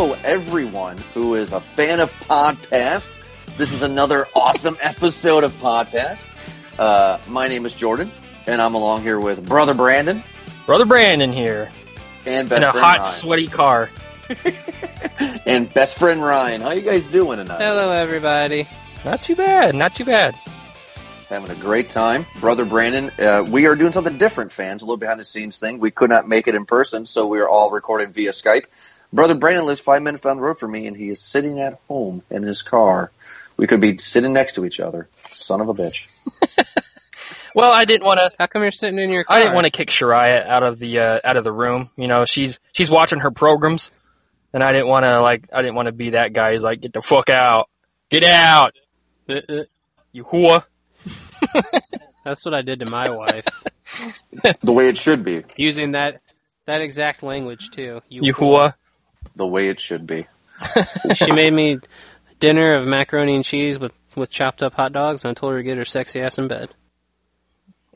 Hello, everyone who is a fan of Podcast. This is another awesome episode of Podcast. Uh, my name is Jordan, and I'm along here with brother Brandon Brother Brandon here and best in a friend hot, Ryan. sweaty car. and best friend Ryan. How you guys doing tonight? Hello, everybody. Not too bad. Not too bad. Having a great time, brother Brandon. Uh, we are doing something different, fans. A little behind the scenes thing. We could not make it in person, so we are all recording via Skype. Brother Brandon lives five minutes down the road from me, and he is sitting at home in his car. We could be sitting next to each other. Son of a bitch. Well, I didn't want to. How come you're sitting in your car? I didn't want to kick Shariah out of the uh, out of the room. You know, she's she's watching her programs, and I didn't want to like I didn't want to be that guy. He's like, get the fuck out, get out, Uh, uh, you whore. That's what I did to my wife, The way it should be. using that that exact language too. You, You whore. The way it should be. She made me dinner of macaroni and cheese with with chopped up hot dogs, and I told her to get her sexy ass in bed.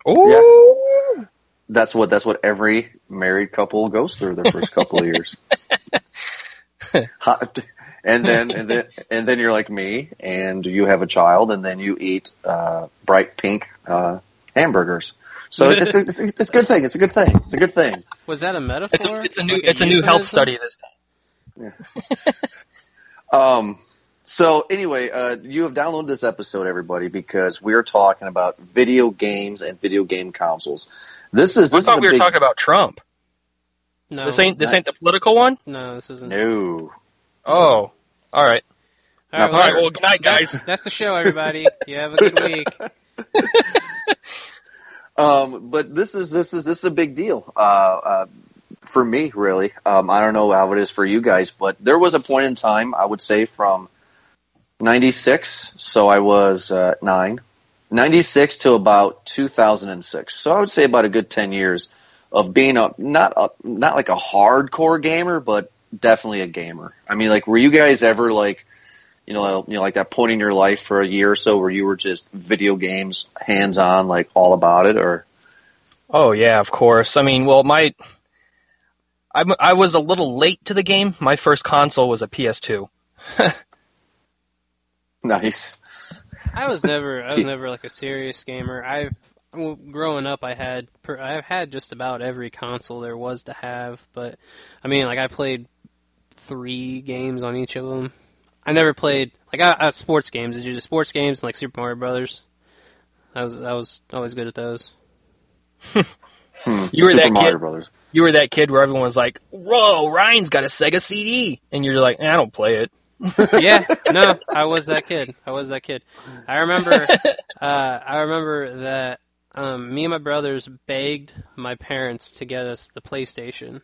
Ooh. That's what that's what every married couple goes through their first couple of years. Hot- and then and then and then you're like me, and you have a child, and then you eat uh, bright pink uh, hamburgers. So it's, it's, it's, it's a good thing. It's a good thing. It's a good thing. Was that a metaphor? It's a, it's a new Like it's a new health study this time. Um, so anyway, uh, you have downloaded this episode, everybody, because we're talking about video games and video game consoles. This is I this thought is we were big talking about Trump. No, This ain't this not- ain't the political one. no, this isn't. no. Oh, all right. All right, all right well, Well, good night, guys. that's the show, everybody. You have a good week. Um, but this is this is this is a big deal uh, uh, for me, really. Um, I don't know how it is for you guys, but there was a point in time I would say from '96, so I was uh, nine, '96 to about 2006. So I would say about a good 10 years of being a not a not like a hardcore gamer, but definitely a gamer. I mean, like, were you guys ever like? You know, you know, like that point in your life for a year or so where you were just video games, hands on, like all about it, or Oh yeah, of course. I mean, well, my I I was a little late to the game. My first console was a PS2. nice. I was never, I was never like a serious gamer. I've well, growing up, I had, I've had just about every console there was to have. But I mean, like I played three games on each of them. I never played like I, I sports games. Did you do sports games like Super Mario Brothers? I was, I was always good at those. Hmm. You were Super that Mario kid- Brothers. You were that kid where everyone was like, "Whoa, Ryan's got a Sega CD," and you're like, eh, "I don't play it." yeah, no, I was that kid. I was that kid. I remember, uh, I remember that um, me and my brothers begged my parents to get us the PlayStation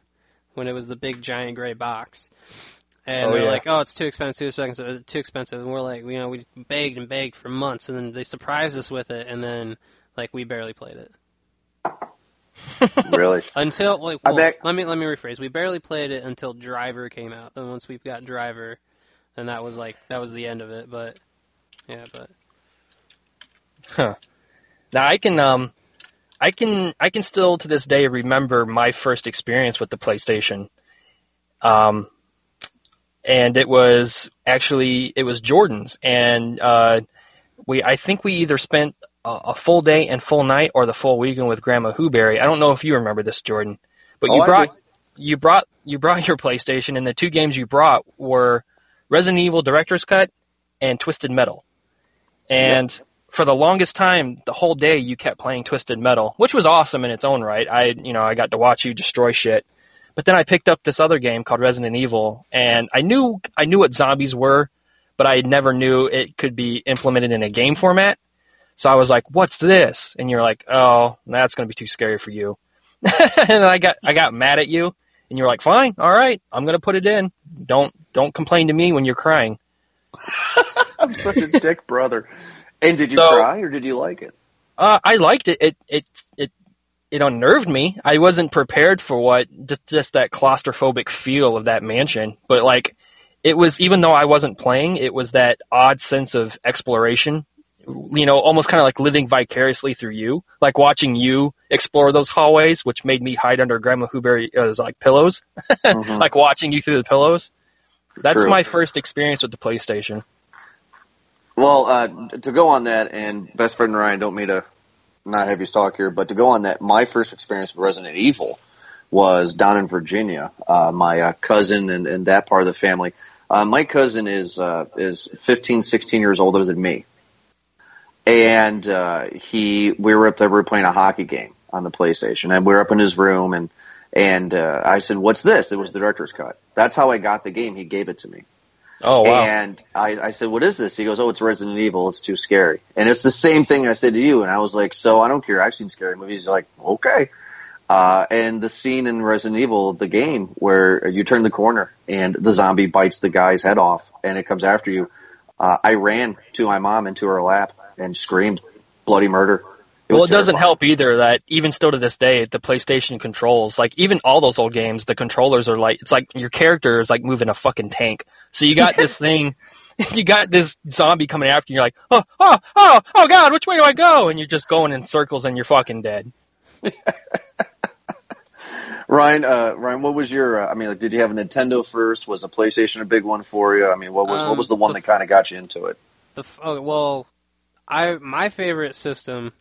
when it was the big giant gray box. And Oh, they're yeah. like, "Oh, it's too expensive, too expensive, too expensive." And we're like, you know, we begged and begged for months, and then they surprised us with it, and then like we barely played it really? until like. Well, bet- let me let me rephrase. We barely played it until Driver came out. Then once we got Driver, then that was like that was the end of it. But yeah, but huh. Now I can um I can I can still to this day remember my first experience with the PlayStation. Um and it was actually it was Jordan's and uh we I think we either spent a, a full day and full night or the full weekend with Grandma Huberry. I don't know if you remember this Jordan, but Oh, you brought you brought you brought your PlayStation and the two games you brought were Resident Evil Director's Cut and Twisted Metal. And for the longest time, the whole day you kept playing Twisted Metal, which was awesome in its own right. I, you know, I got to watch you destroy shit. But then I picked up this other game called Resident Evil, and I knew I knew what zombies were, but I never knew it could be implemented in a game format. So I was like, "What's this?" And you're like, "Oh, that's going to be too scary for you." and I got I got mad at you, and you're like, "Fine, all right, I'm going to put it in. Don't don't complain to me when you're crying." I'm such a dick brother. And did you So- cry or did you like it? Uh, I liked it. It it it it unnerved me. I wasn't prepared for what just just that claustrophobic feel of that mansion. But like, it was even though I wasn't playing, it was that odd sense of exploration. You know, almost kind of like living vicariously through you, like watching you explore those hallways, which made me hide under Grandma Huberry's like pillows, Mhm. like watching you through the pillows. That's True. my first experience with the PlayStation. Well, uh, to go on that, and best friend Ryan, don't mean to not have you talk here, but to go on that, my first experience with Resident Evil was down in Virginia. Uh, my uh, cousin and, and that part of the family. Uh, my cousin is uh, is 15, 16 years older than me, and uh, he we were up there we were playing a hockey game on the PlayStation, and we were up in his room, and and uh, I said, "What's this?" It was the director's cut. That's how I got the game. He gave it to me. Oh wow! And I, I said, "What is this?" He goes, "Oh, it's Resident Evil. It's too scary." And it's the same thing I said to you. And I was like, "So I don't care. I've seen scary movies." He's like, "Okay." Uh, and the scene in Resident Evil, the game where you turn the corner and the zombie bites the guy's head off and it comes after you. Uh, I ran to my mom into her lap and screamed, "Bloody murder!" It well, was it doesn't help either that even still to this day, the PlayStation controls, like even all those old games, the controllers are like it's like your character is like moving a fucking tank. So you got this thing, you got this zombie coming after you. You're like, oh, oh, oh, oh god, which way do I go? And you're just going in circles and you're fucking dead. Ryan, uh, Ryan, what was your? Uh, I mean, like, did you have a Nintendo first? Was a PlayStation a big one for you? I mean, what was what Um, was the one the- that kind of got you into it? The oh, well, I my favorite system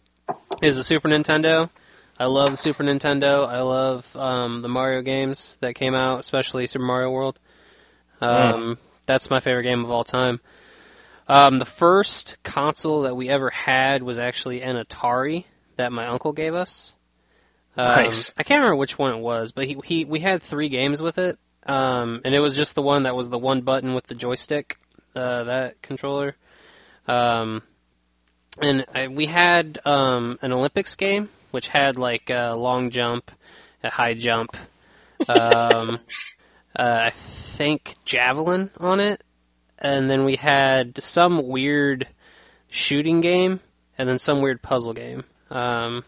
is the Super Nintendo. I love the Super Nintendo. I love um, the Mario games that came out, especially Super Mario World. Um, That's my favorite game of all time. Um, the first console that we ever had was actually an Atari that my uncle gave us. Um, Nice. I can't remember which one it was, but he, he we had three games with it, um, and it was just the one that was the one button with the joystick, uh, that controller. Um, and I, we had um, an Olympics game, which had like a long jump, a high jump, um, uh, I think javelin on it, and then we had some weird shooting game, and then some weird puzzle game. Um,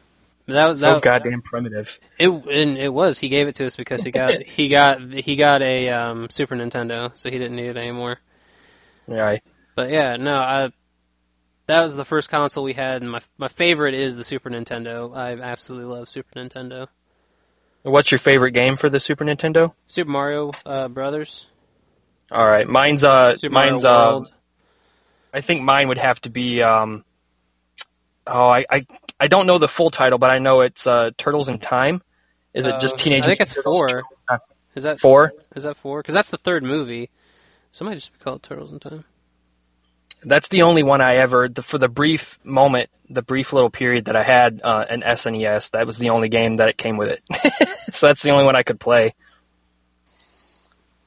that was So that, goddamn primitive. it, and it was. He gave it to us because he got he got he got a um, Super Nintendo, so he didn't need it anymore. Right. But yeah, no, I that was the first console we had, and my my favorite is the Super Nintendo. I absolutely love Super Nintendo. What's your favorite game for the Super Nintendo? Super Mario uh, Brothers. All right, mine's uh, Super mine's uh. I think mine would have to be um, oh, I, I I don't know the full title, but I know it's uh, Turtles in Time. Is it just Uh, Teenage? I think it's Turtles? four. Uh, Is that Four. Is that four? Because that's the third movie. So it might just called Turtles in Time. That's the only one I ever the, for the brief moment, the brief little period that I had uh, an SNES. That was the only game that it came with it. so that's the only one I could play.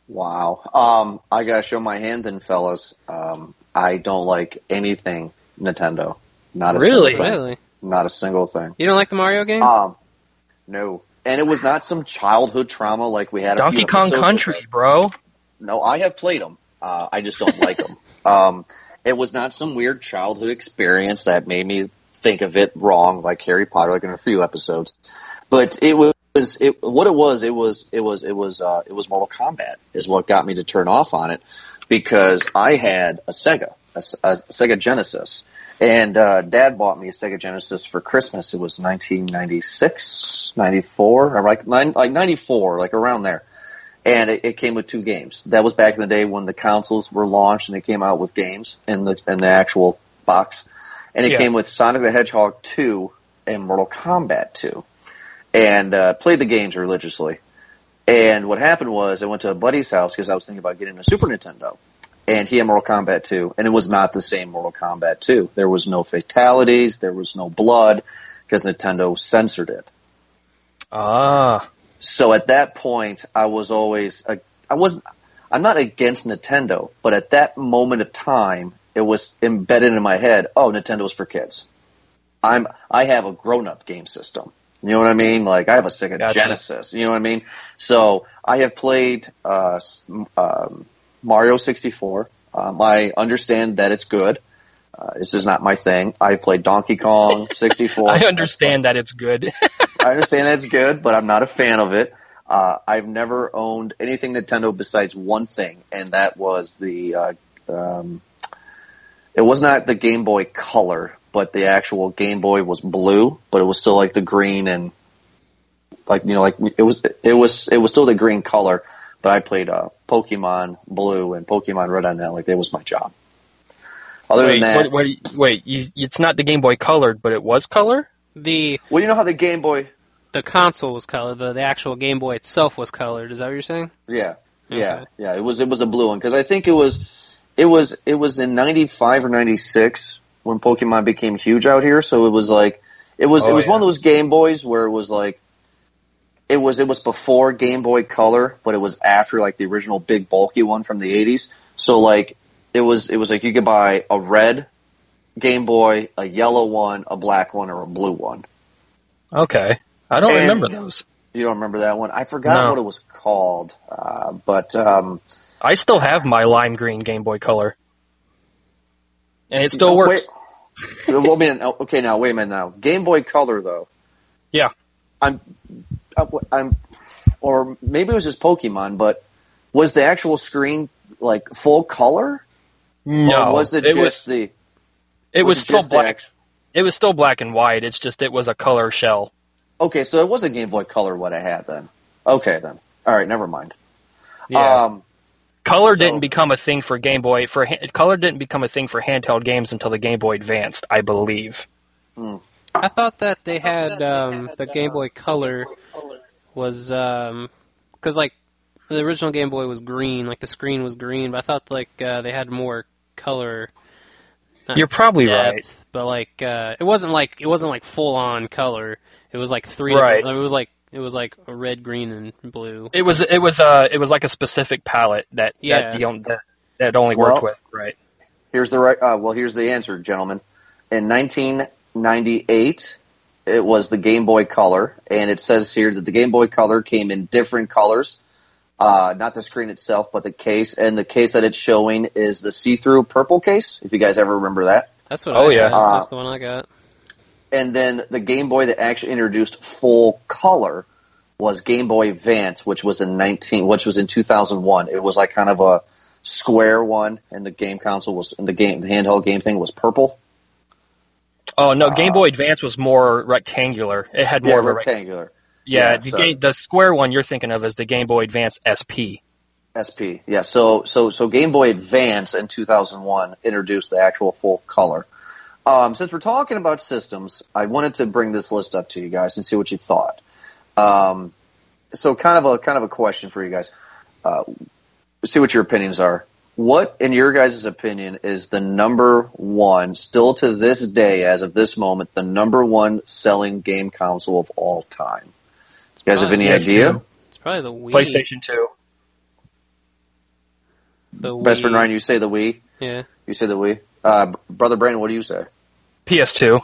Wow. Um, I gotta show my hand then, fellas. Um, I don't like anything Nintendo. Not a Really? single thing. Really? Not a single thing. You don't like the Mario game? Um, no. And it was not some childhood trauma like we had. A Donkey few Kong Country, ago. bro. No, I have played them. Uh, I just don't like them. Um, it was not some weird childhood experience that made me think of it wrong, like Harry Potter, like in a few episodes. But it was it what it was. It was it was it was uh, it was Mortal Kombat is what got me to turn off on it because I had a Sega, a Sega Genesis. And uh, Dad bought me a Sega Genesis for Christmas. It was 1996, 94, or like nine, like 94, like around there and it, it came with two games. That was back in the day when the consoles were launched and they came out with games in the in the actual box, and it Yeah. came with Sonic the Hedgehog two and Mortal Kombat two, and uh, played the games religiously. And what happened was I went to a buddy's house because I was thinking about getting a Super Nintendo, and he had Mortal Kombat two, and it was not the same Mortal Kombat two. There was no fatalities, there was no blood because Nintendo censored it. Ah, So at that point, I was always I wasn't I'm not against Nintendo, but at that moment of time, it was embedded in my head. Oh, Nintendo's for kids. I'm I have a grown up game system. You know what I mean? Like I have a Sega Gotcha. Genesis. You know what I mean? So I have played uh, um, Mario 64. Um, I understand that it's good. Uh, this is not my thing. I played Donkey Kong 64. I understand that it's good. I understand that it's good, but I'm not a fan of it. Uh, I've never owned anything Nintendo besides one thing, and that was the. Uh, um, it was not the Game Boy Color, but the actual Game Boy was blue, but it was still like the green and like you know like it was it was it was still the green color, but I played uh, Pokemon Blue and Pokemon Red on that. Like that was my job. Other wait, than that, what, what, wait, you, it's not the Game Boy Colored, but it was color. The well, you know how the Game Boy, the console was colored. The the actual Game Boy itself was colored. Is that what you're saying? yeah, yeah, Okay. yeah. It was it was a blue one because I think it was it was it was in '95 or '96 when Pokemon became huge out here. So it was like it was it Oh, was one of those Game Boys where it was like it was it was before Game Boy Color, but it was after like the original big bulky one from the '80s. So like it was it was like you could buy a red Game Boy, a yellow one, a black one, or a blue one. Okay, I don't And- remember those. You don't remember that one? I forgot No. what it was called, uh, but um, I still have my lime green Game Boy Color, and it still works. Wait, well, I mean, okay, now wait a minute. Now, Game Boy Color though. Yeah. I'm, I'm, or maybe it was just Pokemon, but was the actual screen like full color? No, or was it, it just was the? it was still just the black. act- It was still black and white. It's just it was a color shell. okay, so it was a Game Boy Color what I had then. Okay, then. All right, never mind. Yeah. Um, Color So- didn't become a thing for Game Boy for color didn't become a thing for handheld games until the Game Boy Advanced, I believe. I thought that they had um, the Game Boy Color was because like the original Game Boy was green, like the screen was green, but I thought like uh, they had more color. You're probably depth, right. but like uh, it wasn't like it wasn't like full on color. It was like three. Right. different- It was like it was like a red, green, and blue. It was it was uh it was like a specific palette that Yeah. that, the, that that only Well- worked with right. Here's the right. Uh, well, here's the answer, gentlemen. In 1998, it was the Game Boy Color, and it says here that the Game Boy Color came in different colors. Uh, not the screen itself, but the case, and the case that it's showing is the see-through purple case. If you guys ever remember that, That's what. Oh, I yeah. got. Uh, That's the one I got. and then the Game Boy that actually introduced full color was Game Boy Advance, which was in 19, which was in 2001. It was like kind of a square one, and the game console was, and the game, the handheld game thing was purple. Oh no, Game Uh, Boy Advance was more rectangular. It had more Yeah, of a rec- rectangular. Yeah. yeah, the, so- game, the square one you're thinking of is the Game Boy Advance SP. SP. Yeah. So so so Game Boy Advance in 2001 introduced the actual full color. Um, since we're talking about systems, I wanted to bring this list up to you guys and see what you thought. Um, so kind of a kind of a question for you guys. Uh, see what your opinions are. What, in your guys' opinion, is the number one, still to this day, as of this moment, the number one selling game console of all time? You guys have any PS2. idea? It's probably the Wii. PlayStation Two. The Best friend Ryan, you say the Wii. Yeah. You say the Wii. Uh, Brother Brandon, what do you say? PS2.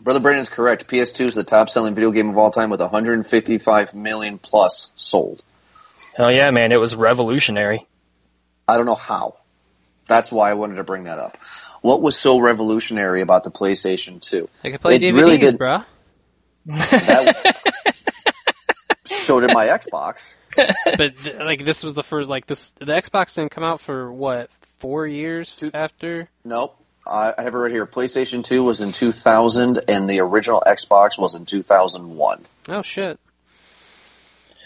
Brother Brandon's correct. PS2 is the top selling video game of all time with 155 million plus sold. Hell yeah, man! It was revolutionary. I don't know how. That's why I wanted to bring that up. What was so revolutionary about the PlayStation 2? I could play It DVDs, really did- bruh. That so did my Xbox. but th- like this was the first like this the Xbox didn't come out for what four years Two- after. Nope. I I have it right here. PlayStation 2 was in 2000 and the original Xbox was in 2001. Oh shit!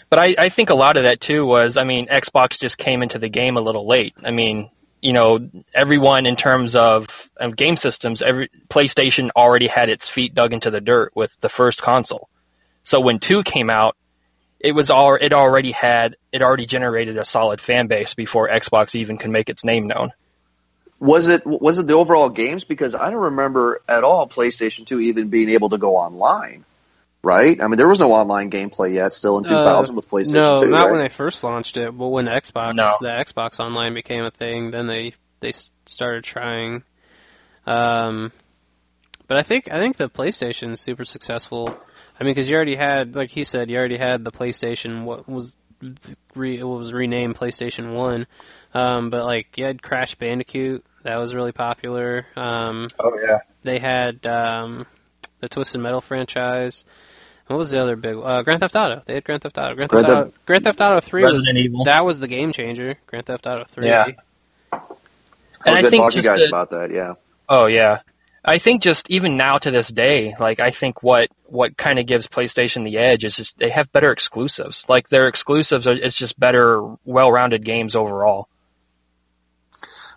But I, I think a lot of that too was, I mean, Xbox just came into the game a little late. I mean, you know, everyone in terms of, of game systems, every PlayStation already had its feet dug into the dirt with the first console. So when two came out, it was all it already had it already generated a solid fan base before Xbox even could make its name known. Was it was it the overall games? Because I don't remember at all PlayStation 2 even being able to go online. Right? I mean, there was no online gameplay yet. Still in 2000 with PlayStation no, 2. not right? when they first launched it, but when Xbox No. the Xbox Online became a thing, then they they started trying. Um, but I think I think the PlayStation is super successful. I mean, because you already had, like he said, you already had the PlayStation. What was re, it was renamed PlayStation One, um, but like you had Crash Bandicoot that was really popular. Um, Oh yeah. they had um, the Twisted Metal franchise. What was the other big? Uh, Grand Theft Auto. They had Grand Theft Auto. Grand Theft, Grand Auto. Grand Theft Auto Three. Was, Evil. that was the game changer. Grand Theft Auto Three. Yeah. I was And I going to think talk to you just guys the- about that. Yeah. Oh yeah. I think just even now to this day, like I think what what kind of gives PlayStation the edge is just they have better exclusives. Like their exclusives are it's just better, well-rounded games overall.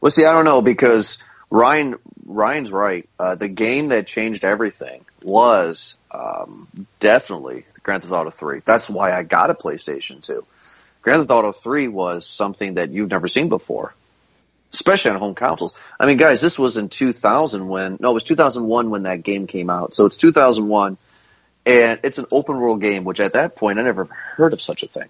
Well, see, I don't know because Ryan Ryan's right. Uh, the game that changed everything was um, definitely Grand Theft Auto 3. That's why I got a PlayStation 2. Grand Theft Auto 3 was something that you've never seen before, especially on home consoles. I mean, guys, this was in 2000 when, no, it was 2001 when that game came out. So it's 2001, and it's an open world game, which at that point I never heard of such a thing.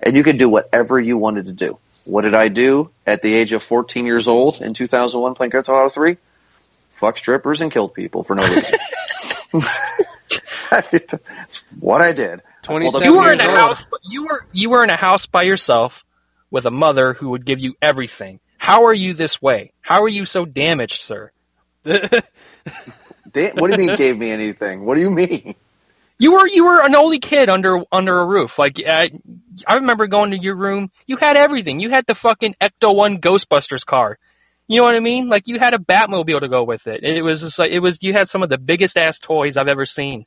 And you could do whatever you wanted to do. What did I do at the age of 14 years old in 2001 playing Grand Theft Auto 3? Fuck strippers and killed people for no reason. That's what I did. I pulled up You were in a the- house. You were you were in a house by yourself with a mother who would give you everything. How are you this way? How are you so damaged, sir? Da- what do you mean gave me anything? What do you mean? You were you were an only kid under under a roof. Like I, I remember going to your room. You had everything. You had the fucking Ecto One Ghostbusters car. You know what I mean? Like you had a Batmobile to go with it. It was just like it was. You had some of the biggest ass toys I've ever seen.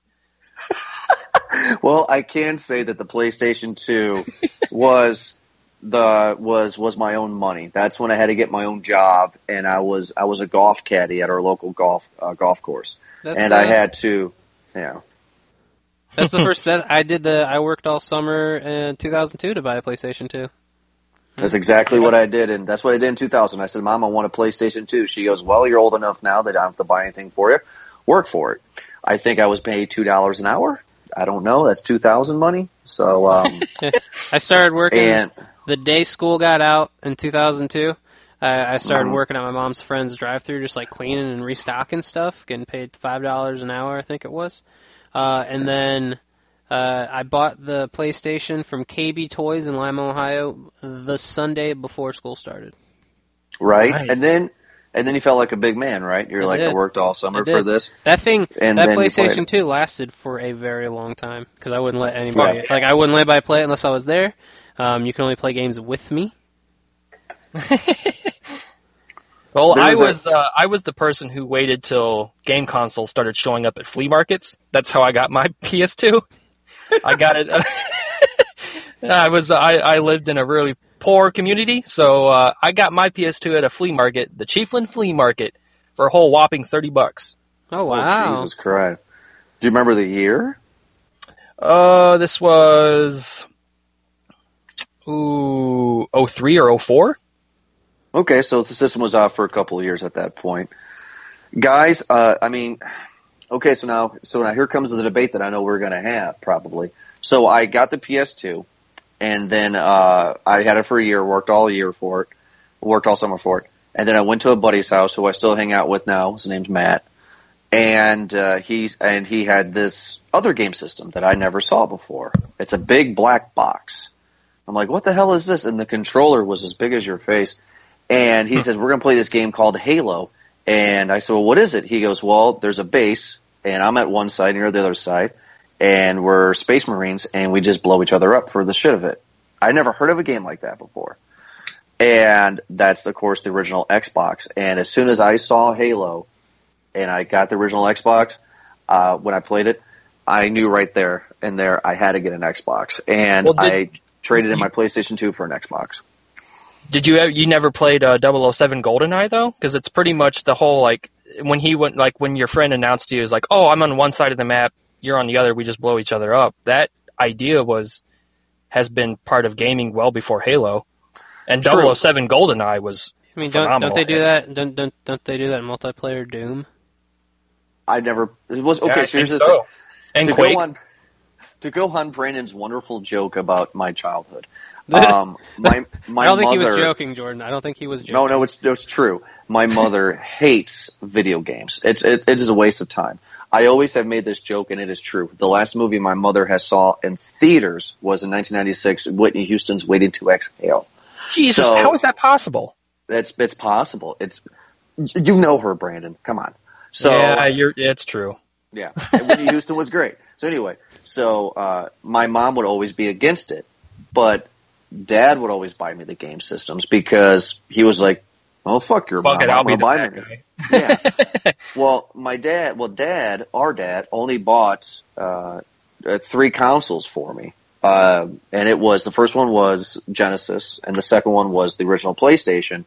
Well, I can say that the PlayStation 2 was the was was my own money. That's when I had to get my own job, and I was I was a golf caddy at our local golf uh, golf course, That's, and I uh, had to, yeah. That's the first that I did. The I worked all summer in 2002 to buy a PlayStation 2. That's exactly what I did, and that's what I did in 2000. I said, "Mom, I want a PlayStation 2." She goes, "Well, you're old enough now that I don't have to buy anything for you. Work for it." I think I was paid two dollars an hour. I don't know. That's 2000 money. So, um, I started working and the day school got out in 2002. I, I started Mhm. working at my mom's friend's drive-through, just like cleaning and restocking stuff, getting paid five dollars an hour, I think it was. Uh, and then uh, I bought the PlayStation from KB Toys in Lima, Ohio, the Sunday before school started. right, Nice. and then and then you felt like a big man, right? You're I like, did. I worked all summer for this, That thing, and that then you played. PlayStation 2 lasted for a very long time because I wouldn't let anybody, Yeah. like I wouldn't let anybody play it unless I was there. Um, you can only play games with me. Well, I There's a- was uh, I was the person who waited till game consoles started showing up at flea markets. That's how I got my PS2. I got it. I was I, I lived in a really poor community, so uh, I got my PS2 at a flea market, the Chiefland Flea Market, for a whole whopping thirty bucks. Oh wow! Oh, Jesus Christ! Do you remember the year? Uh, this was ooh 03 or 04? Okay, so the system was out for a couple of years at that point. Guys, uh, I mean, okay, so now, so now here comes the debate that I know we're going to have probably. So I got the PS2, and then uh, I had it for a year, worked all year for it, worked all summer for it, and then I went to a buddy's house who I still hang out with now. His name's Matt, and uh, he's and he had this other game system that I never saw before. It's a big black box. I'm like, what the hell is this? And the controller was as big as your face. And he says, we're going to play this game called Halo. And I said, well, what is it? He goes, well, there's a base, and I'm at one side, and you're at the other side, and we're Space Marines, and we just blow each other up for the shit of it. I never heard of a game like that before. And that's, of course, the original Xbox. And as soon as I saw Halo, and I got the original Xbox, uh, when I played it, I knew right there and there I had to get an Xbox. And Well, did- I traded in my PlayStation 2 for an Xbox. Did you you never played uh, 007 GoldenEye though? Because it's pretty much the whole like when he went like when your friend announced to you is like, oh, I'm on one side of the map, you're on the other, we just blow each other up. That idea was has been part of gaming well before Halo, and True. 007 GoldenEye was I mean, don't, don't they do that? Don't, don't don't they do that in multiplayer Doom? I never, it was, okay, Yeah, so here's the so. thing. And to Quake. go on to go on Brandon's wonderful joke about my childhood. Um, my my I don't think mother. he was joking, Jordan. I don't think he was joking. No, no, it's it's true. My mother hates video games. It's it, it is a waste of time. I always have made this joke, and it is true. The last movie my mother has saw in theaters was in 1996. Whitney Houston's "Waiting to Exhale." Jesus, so- how is that possible? That's it's possible. It's you know her, Brandon. Come on. So yeah, you're, it's true. Yeah, Whitney Houston was great. So anyway, so uh, my mom would always be against it, but Dad would always buy me the game systems because he was like, Oh fuck your Fuck mom! it, I'll I'm be the buy bad me. guy. Yeah. well, my dad, well, dad, our dad, only bought uh, uh, three consoles for me, uh, and it was the first one was Genesis, and the second one was the original PlayStation,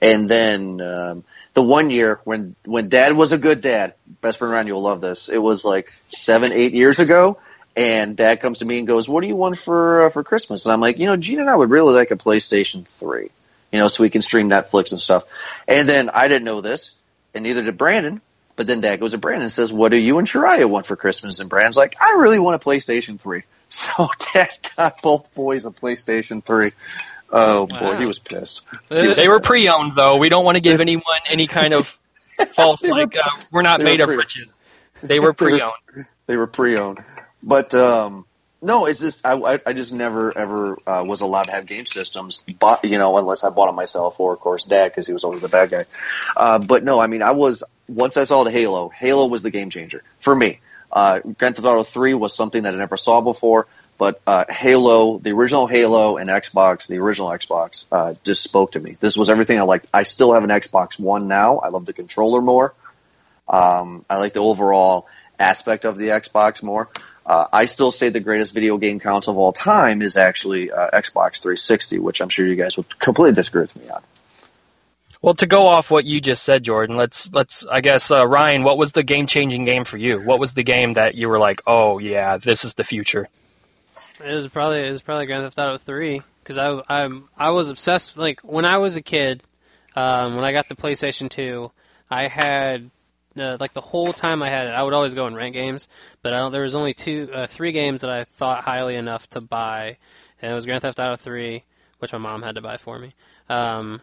and then um, the one year when when Dad was a good dad, best friend Ryan, you'll love this. It was like seven, eight years ago. And Dad comes to me and goes, "What do you want for uh, for Christmas?" And I'm like, "You know, Gina and I would really like a PlayStation 3, you know, so we can stream Netflix and stuff." And then I didn't know this, and neither did Brandon. But then Dad goes to Brandon and says, "What do you and Shariah want for Christmas?" And Brandon's like, "I really want a PlayStation 3." So Dad got both boys a PlayStation 3. Oh boy, he was pissed. they were pre-owned though. We don't want to give anyone any kind of false were- like uh, we're not made were of riches. They were They were- pre-owned. They were pre-owned, but um, no, it's just I, I, just never ever uh, was allowed to have game systems, but you know, unless I bought them myself or of course Dad because he was always the bad guy. Uh, but no, I mean, I was once I saw the Halo. Halo was the game changer for me. Uh, Grand Theft Auto Three was something that I never saw before. But uh, Halo, the original Halo and Xbox, the original Xbox, uh, just spoke to me. This was everything I liked. I still have an Xbox One now. I love the controller more. Um, I like the overall aspect of the Xbox more. Uh, I still say the greatest video game console of all time is actually uh, Xbox 360, which I'm sure you guys would completely disagree with me on. Well, to go off what you just said, Jordan, let's let's I guess uh, Ryan, what was the game-changing game for you? What was the game that you were like, "Oh yeah, this is the future"? It was probably it was probably Grand Theft Auto Three because I I'm I was obsessed. Like when I was a kid, um, when I got the PlayStation Two, I had uh, like the whole time I had it, I would always go and rent games. But I don't, there was only two, uh, three games that I thought highly enough to buy, and it was Grand Theft Auto Three, which my mom had to buy for me. Um,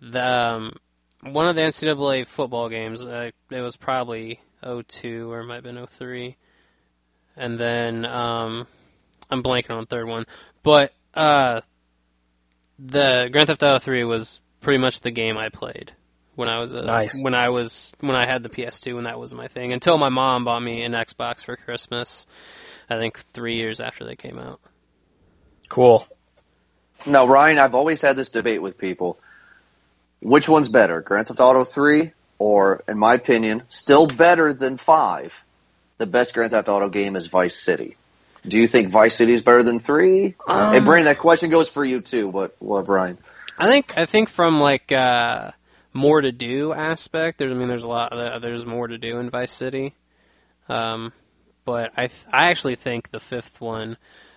the um, one of the NCAA football games, uh, it was probably 02 or it might have been 03. And then um, I'm blanking on the third one, but uh, the Grand Theft Auto 3 was pretty much the game I played when I was a, Nice. when I was when I had the PS2 and that was my thing until my mom bought me an Xbox for Christmas. I think three years after they came out. Cool. Now, Ryan, I've always had this debate with people. Which one's better, Grand Theft Auto 3 or, in my opinion, still better than 5? The best Grand Theft Auto game is Vice City. Do you think Vice City is better than 3? Um, hey, Brandon, that question goes for you too, What, what, Brian? I think I think from like uh, more to do aspect, there's I mean there's a lot uh, there's more to do in Vice City, um, but I th- I actually think the fifth one.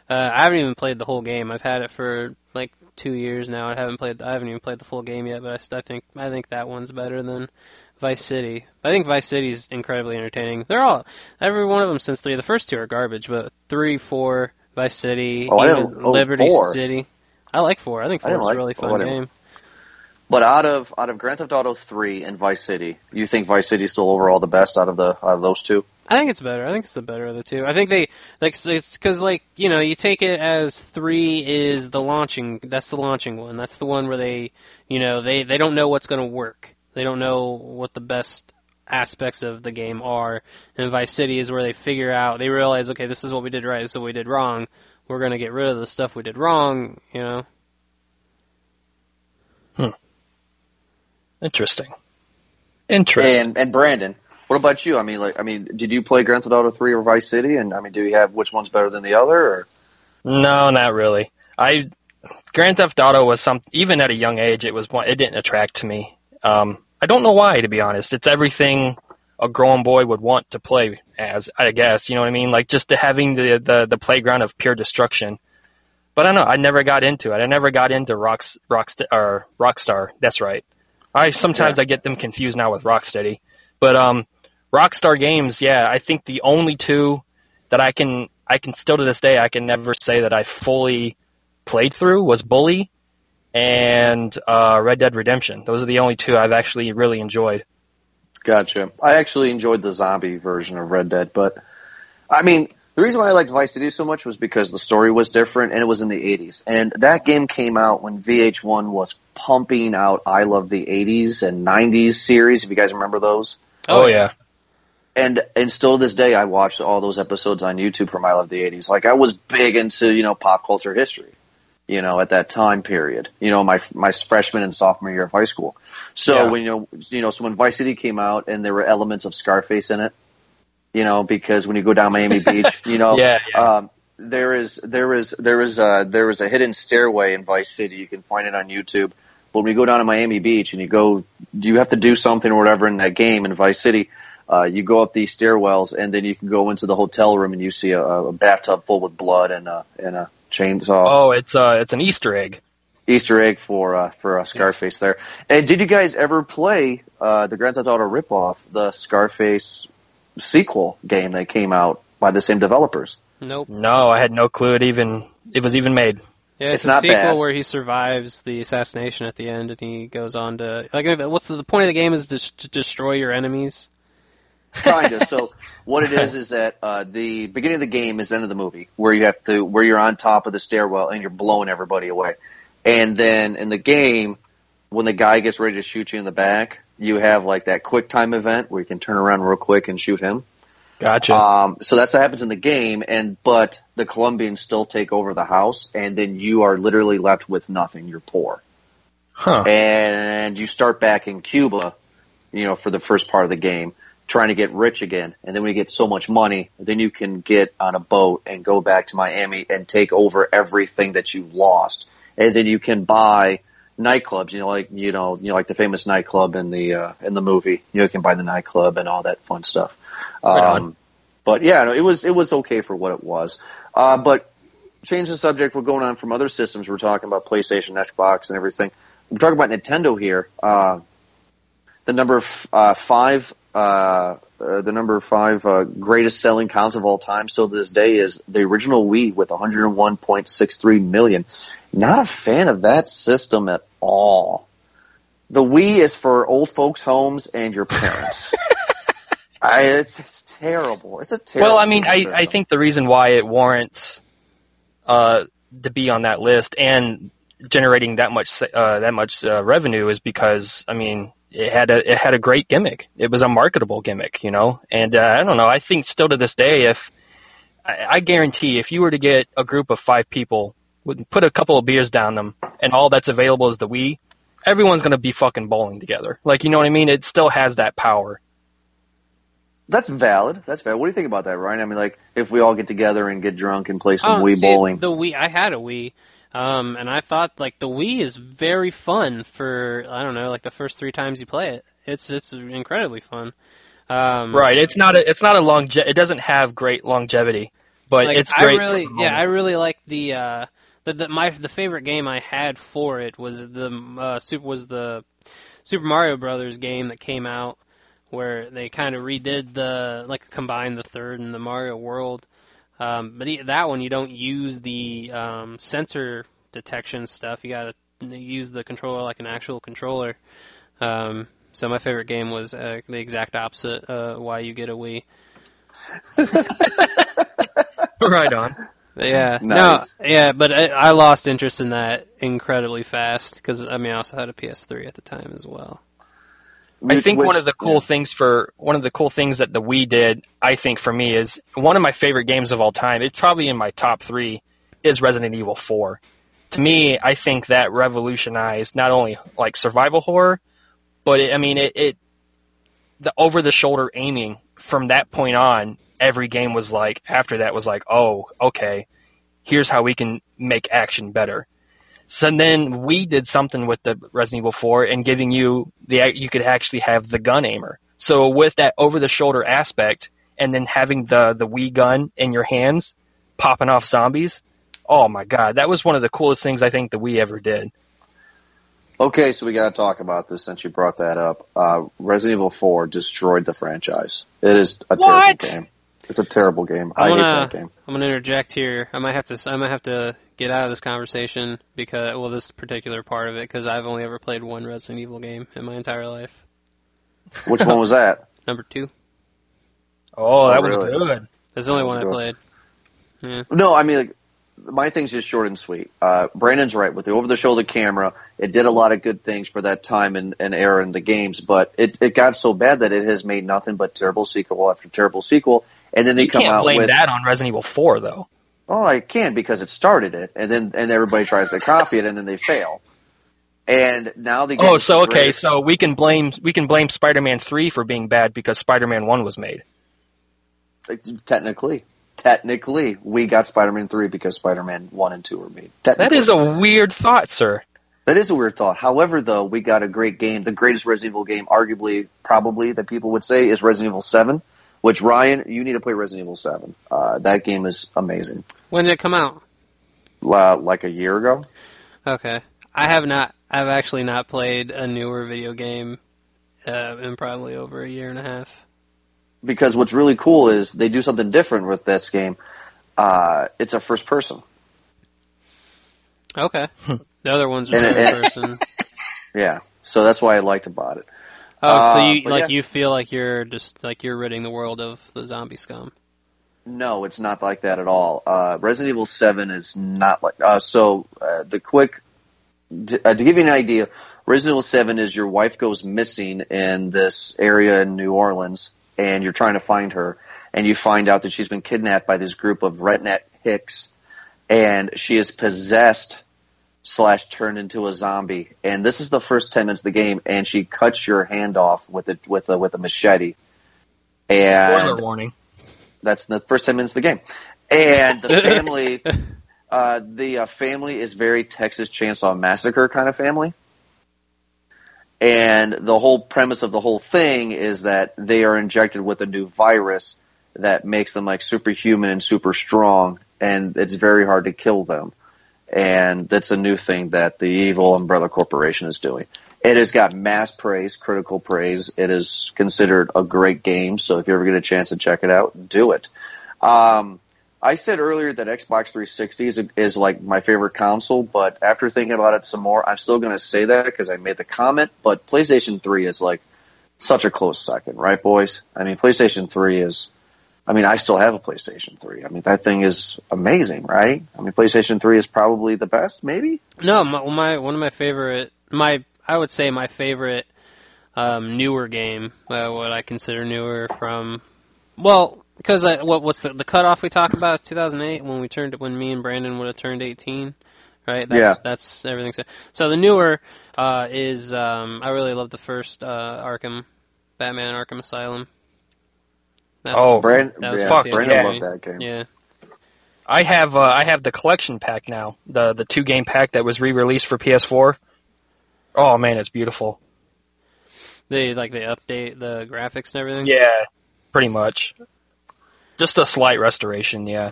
Uh, I haven't even played the whole game. I've had it for like two years now. I haven't played. I haven't even played the full game yet. But I, st- I think I think that one's better than Vice City. I think Vice City's incredibly entertaining. They're all every one of them since three. The first two are garbage, but three, four, Vice City, Oh, even oh, Liberty four. City. I like four. I think four is like- a really oh, fun whatever. game. But out of out of Grand Theft Auto 3 and Vice City, you think Vice City is still overall the best out of the out of those two? I think it's better. I think it's the better of the two. I think they like it's because like you know you take it as three is the launching. That's the launching one. That's the one where they you know they they don't know what's going to work. They don't know what the best aspects of the game are. And Vice City is where they figure out. They realize okay, this is what we did right. This is what we did wrong. We're going to get rid of the stuff we did wrong. You know. Hmm. Interesting. Interesting. And and Brandon, what about you? I mean, like, I mean, did you play Grand Theft Auto 3 or Vice City? And I mean, do you have which one's better than the other? Or No, not really. I Grand Theft Auto was some even at a young age it was one it didn't attract to me. Um, I don't know why to be honest. It's everything a grown boy would want to play as, I guess, you know what I mean? Like just the, having the, the the playground of pure destruction. But I don't know, I never got into it. I never got into Rocks Rockst or Rockstar. That's right. I sometimes I get them confused now with Rocksteady. But um Rockstar games, yeah, I think the only two that I can I can still to this day I can never say that I fully played through was Bully and uh, Red Dead Redemption. Those are the only two I've actually really enjoyed. Gotcha. I actually enjoyed the zombie version of Red Dead, but I mean, the reason why I liked Vice City so much was because the story was different and it was in the 80s. And that game came out when VH1 was pumping out I Love the 80s and 90s series, if you guys remember those. Oh, oh yeah. And and still to this day, I watch all those episodes on YouTube from I Love the 80s. Like, I was big into, you know, pop culture history. You know, at that time period, you know, my my freshman and sophomore year of high school. So Yeah. when you know, you know, so when Vice City came out and there were elements of Scarface in it, you know, because when you go down Miami Beach, you know, Yeah, yeah. Um, there is there is there is a there is a hidden stairway in Vice City. You can find it on YouTube. But when you go down to Miami Beach and you go, you have to do something or whatever in that game in Vice City. Uh, you go up these stairwells and then you can go into the hotel room and you see a, a bathtub full with blood and a and a chainsaw. Oh, it's uh, it's an Easter egg. Easter egg for uh, for uh, Scarface there. And did you guys ever play uh, the Grand Theft Auto ripoff, the Scarface sequel game that came out by the same developers? Nope. No, I had no clue it even it was even made. Yeah, It's it's, a not sequel bad. where he survives the assassination at the end, and he goes on to like. What's the, the point of the game is to, to destroy your enemies. kind of. So what it is is that uh, the beginning of the game is the end of the movie, where you have to where you're on top of the stairwell and you're blowing everybody away. And then in the game, when the guy gets ready to shoot you in the back, you have like that quick time event where you can turn around real quick and shoot him. Gotcha. Um, so that's what happens in the game, and but the Colombians still take over the house, and then you are literally left with nothing. You're poor huh. and you start back in Cuba, you know, for the first part of the game, trying to get rich again. And then when you get so much money, then you can get on a boat and go back to Miami and take over everything that you lost. And then you can buy nightclubs, you know, like you know, you know, like the famous nightclub in the uh, in the movie. You, know, you can buy the nightclub and all that fun stuff. Um, but yeah, no, it was it was okay for what it was. Uh, but change the subject. We're going on from other systems. We're talking about PlayStation, Xbox, and everything. We're talking about Nintendo here. Uh, the number f- uh, five, uh, uh, the number five uh, greatest selling console of all time, still to this day, is the original Wii with 101.63 million. Not a fan of that system at all. The Wii is for old folks' homes and your parents. I, it's, it's terrible. It's a terrible. Well, I mean, I, I think the reason why it warrants uh, to be on that list and generating that much uh, that much uh, revenue is because I mean it had a it had a great gimmick. It was a marketable gimmick, you know. And uh, I don't know. I think still to this day, if I, I guarantee, if you were to get a group of five people, put a couple of beers down them, and all that's available is the Wii, everyone's gonna be fucking bowling together. Like you know what I mean? It still has that power. That's valid. That's valid. What do you think about that, Ryan? I mean, like, if we all get together and get drunk and play some Oh, Wii see, bowling. The Wii, I had a Wii, um, and I thought like the Wii is very fun for I don't know, like the first three times you play it. It's it's incredibly fun. Um, Right. It's not a it's not a longe- it doesn't have great longevity, but Like, it's great. I really, yeah, I really like the, uh, the, the my the favorite game I had for it was the uh, super was the Super Mario Brothers game that came out where they kind of redid the like combined the third and the Mario World. Um, but e- that one you don't use the um, sensor detection stuff. You gotta use the controller like an actual controller. Um, so my favorite game was uh, the exact opposite. Uh, why you get a Wii. right on. But yeah, mm-hmm. Nice. no, yeah, but I, I lost interest in that incredibly fast because I mean I also had a PS3 at the time as well. I Which- think one of the cool yeah. things for one of the cool things that the Wii did, I think for me is one of my favorite games of all time. It's probably in my top three. Is Resident Evil 4. To me, I think that revolutionized not only like survival horror, but it, I mean it, it the over the shoulder aiming from that point on. Every game was like after that was like oh okay, here's how we can make action better. So then we did something with the Resident Evil 4 and giving you the you could actually have the gun aimer. So with that over the shoulder aspect and then having the the Wii gun in your hands popping off zombies, oh my god, that was one of the coolest things I think the Wii ever did. Okay, so we got to talk about this since you brought that up. Uh, Resident Evil 4 destroyed the franchise. It is a terrible game. It's a terrible game. I I, wanna- hate that game. I'm gonna interject here. I might have to I might have to get out of this conversation because well this particular part of it because I've only ever played one Resident Evil game in my entire life. Which one was that? Number two. Oh, that Oh, was really? good. That's the only That one I was played. Yeah. No, I mean, like, my thing's just short and sweet. Uh, Brandon's right with the over-the-shoulder camera. It did a lot of good things for that time and, and era in the games, but it, it got so bad that it has made nothing but terrible sequel after terrible sequel. And then they You come can't out blame with that on Resident Evil 4 though. Well, I can because it started it, and then and everybody tries to copy it, and then they fail. And now they. Oh, so okay, so we can blame we can blame Spider-Man three for being bad because Spider-Man one was made. Technically, technically, we got Spider-Man three because Spider-Man one and two were made. That is a weird thought, sir. That is a weird thought. However, though, we got a great game. The greatest Resident Evil game, arguably, probably that people would say, is Resident Evil Seven. Which Ryan, you need to play Resident Evil Seven. Uh, that game is amazing. When did it come out? Uh, like a year ago. Okay, I have not. I've actually not played a newer video game uh, in probably over a year and a half. Because what's really cool is they do something different with this game. Uh, it's a first person. Okay. the other ones are third person. Yeah, so that's why I liked about it. Oh, uh, so you like yeah. you feel like you're just like you're ridding the world of the zombie scum. No, it's not like that at all. Uh, Resident Evil Seven is not like uh, so. Uh, the quick to, uh, to give you an idea, Resident Evil Seven is your wife goes missing in this area in New Orleans, and you're trying to find her, and you find out that she's been kidnapped by this group of redneck hicks, and she is possessed slash turned into a zombie. And this is the first ten minutes of the game, and she cuts your hand off with a with a with a machete. And Spoiler warning. That's the first ten minutes of the game. And the family, uh, the uh, family is very Texas Chainsaw Massacre kind of family. And the whole premise of the whole thing is that they are injected with a new virus that makes them like superhuman and super strong, and it's very hard to kill them and that's a new thing that the evil umbrella corporation is doing. It has got mass praise, critical praise. It is considered a great game, so if you ever get a chance to check it out, do it. Um, I said earlier that Xbox 360 is, is like my favorite console, but after thinking about it some more, I'm still going to say that because I made the comment. But PlayStation 3 is like such a close second, right, boys? I mean, PlayStation 3 is I mean, I still have a PlayStation 3. I mean, that thing is amazing, right? I mean, PlayStation 3 is probably the best, maybe? No, my, my one of my favorite, my I would say my favorite um, newer game, uh, what I consider newer from, well, because I, what what's the, the cutoff we talk about is 2008 when we turned when me and Brandon would have turned 18, right? That, yeah. That's everything. So, so the newer uh, is um, I really love the first uh, Arkham, Batman Arkham Asylum. That oh, Brand, that was yeah, fuck, Brandon yeah. loved that game. Yeah. I have uh, I have the collection pack now, the the two game pack that was re released for PS4. Oh man, it's beautiful. They like they update the graphics and everything. Yeah, pretty much. Just a slight restoration, yeah.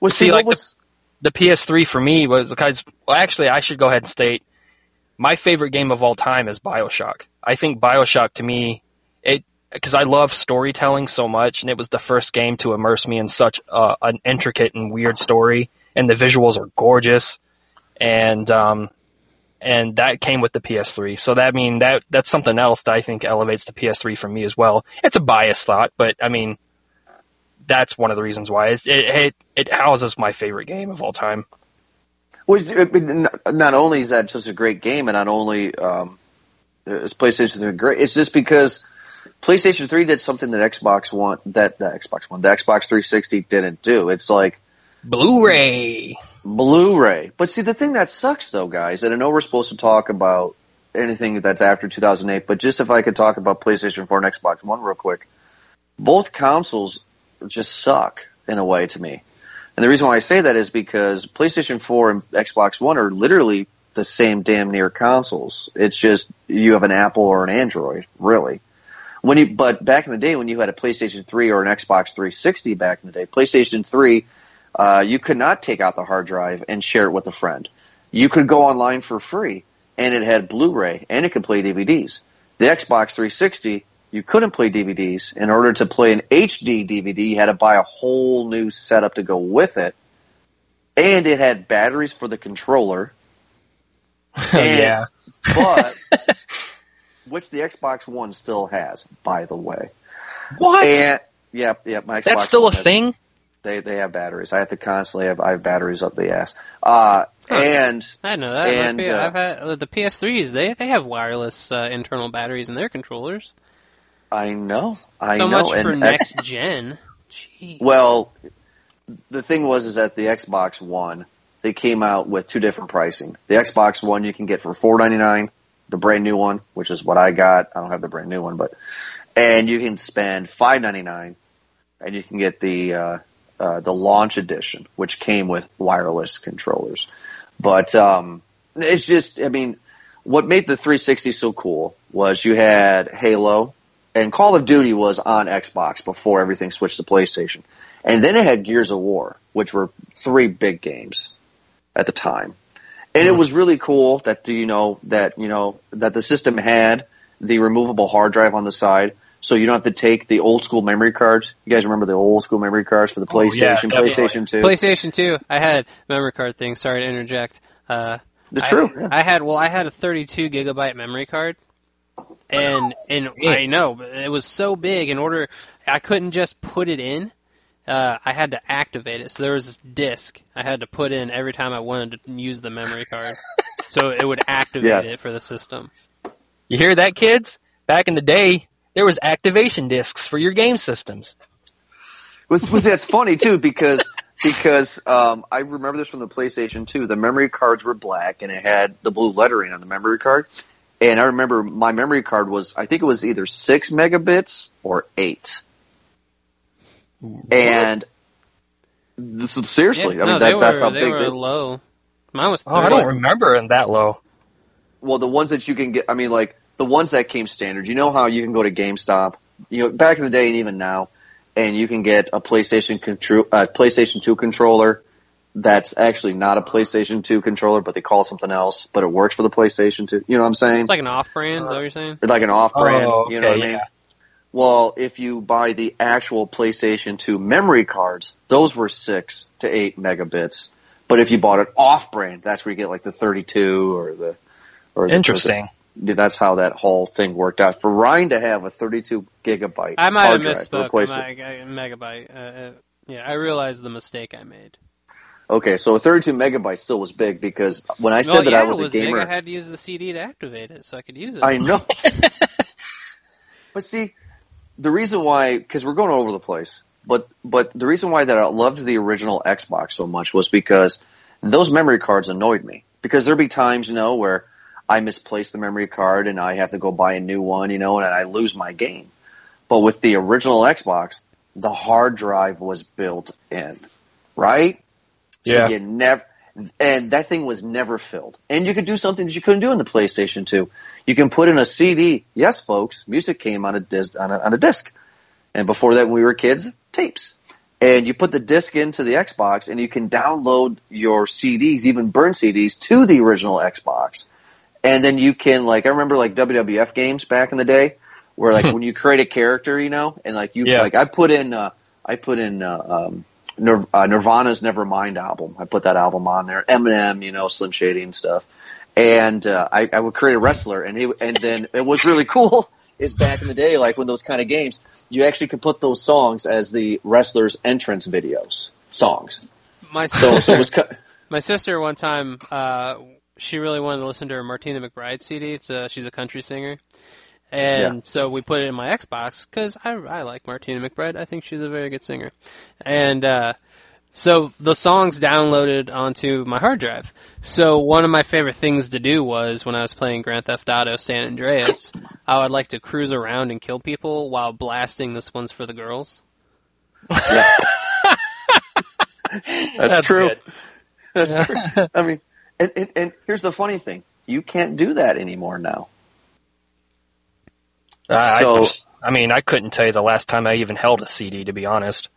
Well, see, like was... the, the PS3 for me was because well, actually I should go ahead and state my favorite game of all time is Bioshock. I think Bioshock to me it because I love storytelling so much, and it was the first game to immerse me in such uh, an intricate and weird story, and the visuals are gorgeous, and um, and that came with the PS3. So that mean that that's something else that I think elevates the PS3 for me as well. It's a biased thought, but I mean that's one of the reasons why it it, it houses my favorite game of all time. Well, not only is that just a great game, and not only um, is PlayStation great, it's just because PlayStation 3 did something that Xbox One that the Xbox One, the Xbox 360 didn't do. It's like Blu-ray. Blu-ray. But see, the thing that sucks though, guys, and I know we're supposed to talk about anything that's after 2008, but just if I could talk about PlayStation 4 and Xbox One real quick, both consoles just suck in a way to me. And the reason why I say that is because PlayStation 4 and Xbox One are literally the same damn near consoles. It's just you have an Apple or an Android, really. When you, but back in the day when you had a PlayStation 3 or an Xbox 360 back in the day, PlayStation 3, uh, you could not take out the hard drive and share it with a friend. You could go online for free, and it had Blu-ray, and it could play DVDs. The Xbox 360, you couldn't play DVDs. In order to play an HD DVD, you had to buy a whole new setup to go with it, and it had batteries for the controller. And, yeah, but which the Xbox One still has, by the way. What? And, yeah, yeah, my Xbox That's still One a has, thing? They they have batteries. I have to constantly have I have batteries up the ass. Uh, huh. and I know that. And, uh, I've had uh, the PS3s. They they have wireless uh, internal batteries in their controllers. I know. I so know. much and for next gen. Jeez. Well, the thing was is that the Xbox One they came out with two different pricing. The Xbox One you can get for four ninety nine, the brand new one, which is what I got. I don't have the brand new one, but and you can spend five ninety nine, and you can get the uh, uh, the launch edition, which came with wireless controllers. But um, it's just, I mean, what made the 360 so cool was you had Halo, and Call of Duty was on Xbox before everything switched to PlayStation, and then it had Gears of War, which were three big games at the time. And it was really cool that you know that you know that the system had the removable hard drive on the side, so you don't have to take the old school memory cards. You guys remember the old school memory cards for the Oh, yeah, PlayStation. PlayStation Two? PlayStation 2, I had memory card thing. Sorry to interject. Uh, the I- true. yeah. I had well, I had a 32 gigabyte memory card, and and I know it was so big. In order, I couldn't just put it in. Uh, I had to activate it. So there was this disc I had to put in every time I wanted to use the memory card, so it would activate Yeah. it for the system. You hear that, kids? Back in the day, there was activation discs for your game systems. Which, which that's funny too because because um, I remember this from the PlayStation 2. The memory cards were black and it had the blue lettering on the memory card. And I remember my memory card was I think it was either six megabits or eight. And this is seriously, Yeah, I no, mean they that, that's were, how they big were they. low. Mine was 30. Oh, I don't remember in that low. Well, the ones that you can get, I mean, like the ones that came standard. You know how you can go to GameStop, you know, back in the day and even now, and you can get a PlayStation control, uh, PlayStation 2 controller that's actually not a PlayStation 2 controller, but they call it something else, but it works for the PlayStation 2. You know what I'm saying? It's like an off-brand. Is that what you're saying? Or like an off-brand. Oh, You know what I mean? yeah. Well, if you buy the actual PlayStation 2 memory cards, those were six to eight megabits. But if you bought it off-brand, that's where you get like the 32 or the or Interesting. yeah, that's how that whole thing worked out. For Ryan to have a 32 gigabyte I might have hard drive misspoke. replace I it. might- I- megabyte. Uh, uh, yeah, I realized the mistake I made. Okay, so a 32 megabyte still was big because when I said well, that yeah, I was it a was big. gamer, I had to use the CD to activate it, so I could use it. I know. but see, the reason why, because we're going all over the place, but but the reason why that I loved the original Xbox so much was because those memory cards annoyed me. Because there'd be times, you know, where I misplace the memory card and I have to go buy a new one, you know, and I lose my game. But with the original Xbox, the hard drive was built in, right? Yeah. So you never, and that thing was never filled. And you could do something that you couldn't do in the PlayStation 2. You can put in a CD. Yes, folks, music came on a disc, on a, on a disc. And before that, when we were kids, tapes. And you put the disc into the Xbox, and you can download your CDs, even burn CDs, to the original Xbox. And then you can, like, I remember like WWF games back in the day, where like when you create a character, you know, and like you, Yeah. like I put in, uh, I put in uh, um, Nir- uh, Nirvana's Nevermind album. I put that album on there. Eminem, you know, Slim Shady and stuff. And uh, I, I would create a wrestler, and he, and then it was really cool. Is back in the day, like when those kind of games, you actually could put those songs as the wrestlers' entrance videos songs. my So, sister, so it was. cu- my sister one time, uh, she really wanted to listen to her Martina McBride CD. It's a, she's a country singer, and Yeah. so we put it in my Xbox because I I like Martina McBride. I think she's a very good singer, and uh, so the songs downloaded onto my hard drive. So one of my favorite things to do was when I was playing Grand Theft Auto San Andreas, I would like to cruise around and kill people while blasting "This One's for the Girls." That's, true. good. That's true. I mean, and, and and here's the funny thing: you can't do that anymore now. I, So- I, I mean, I couldn't tell you the last time I even held a CD, to be honest.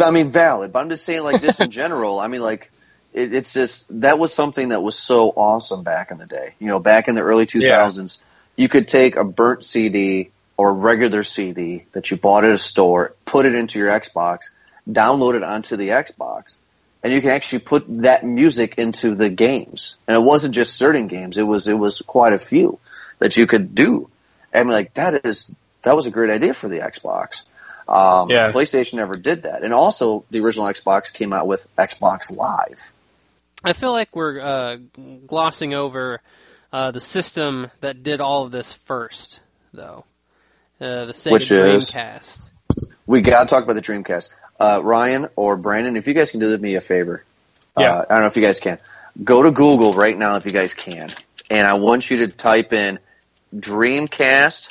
I mean, valid, but I'm just saying, like this in general. I mean, like it, it's just that was something that was so awesome back in the day. You know, back in the early 2000s, you could take a burnt CD or regular CD that you bought at a store, put it into your Xbox, download it onto the Xbox, and you can actually put that music into the games. And it wasn't just certain games; it was it was quite a few that you could do. I mean, like that is that was a great idea for the Xbox. Um, Yeah. PlayStation never did that, and also the original Xbox came out with Xbox Live. I feel like we're uh, glossing over uh, the system that did all of this first, though. Uh, the Sega Which is? Dreamcast. We got to talk about the Dreamcast. uh, Ryan or Brandon, if you guys can do me a favor, Yeah. uh, I don't know if you guys can. Go to Google right now if you guys can, and I want you to type in Dreamcast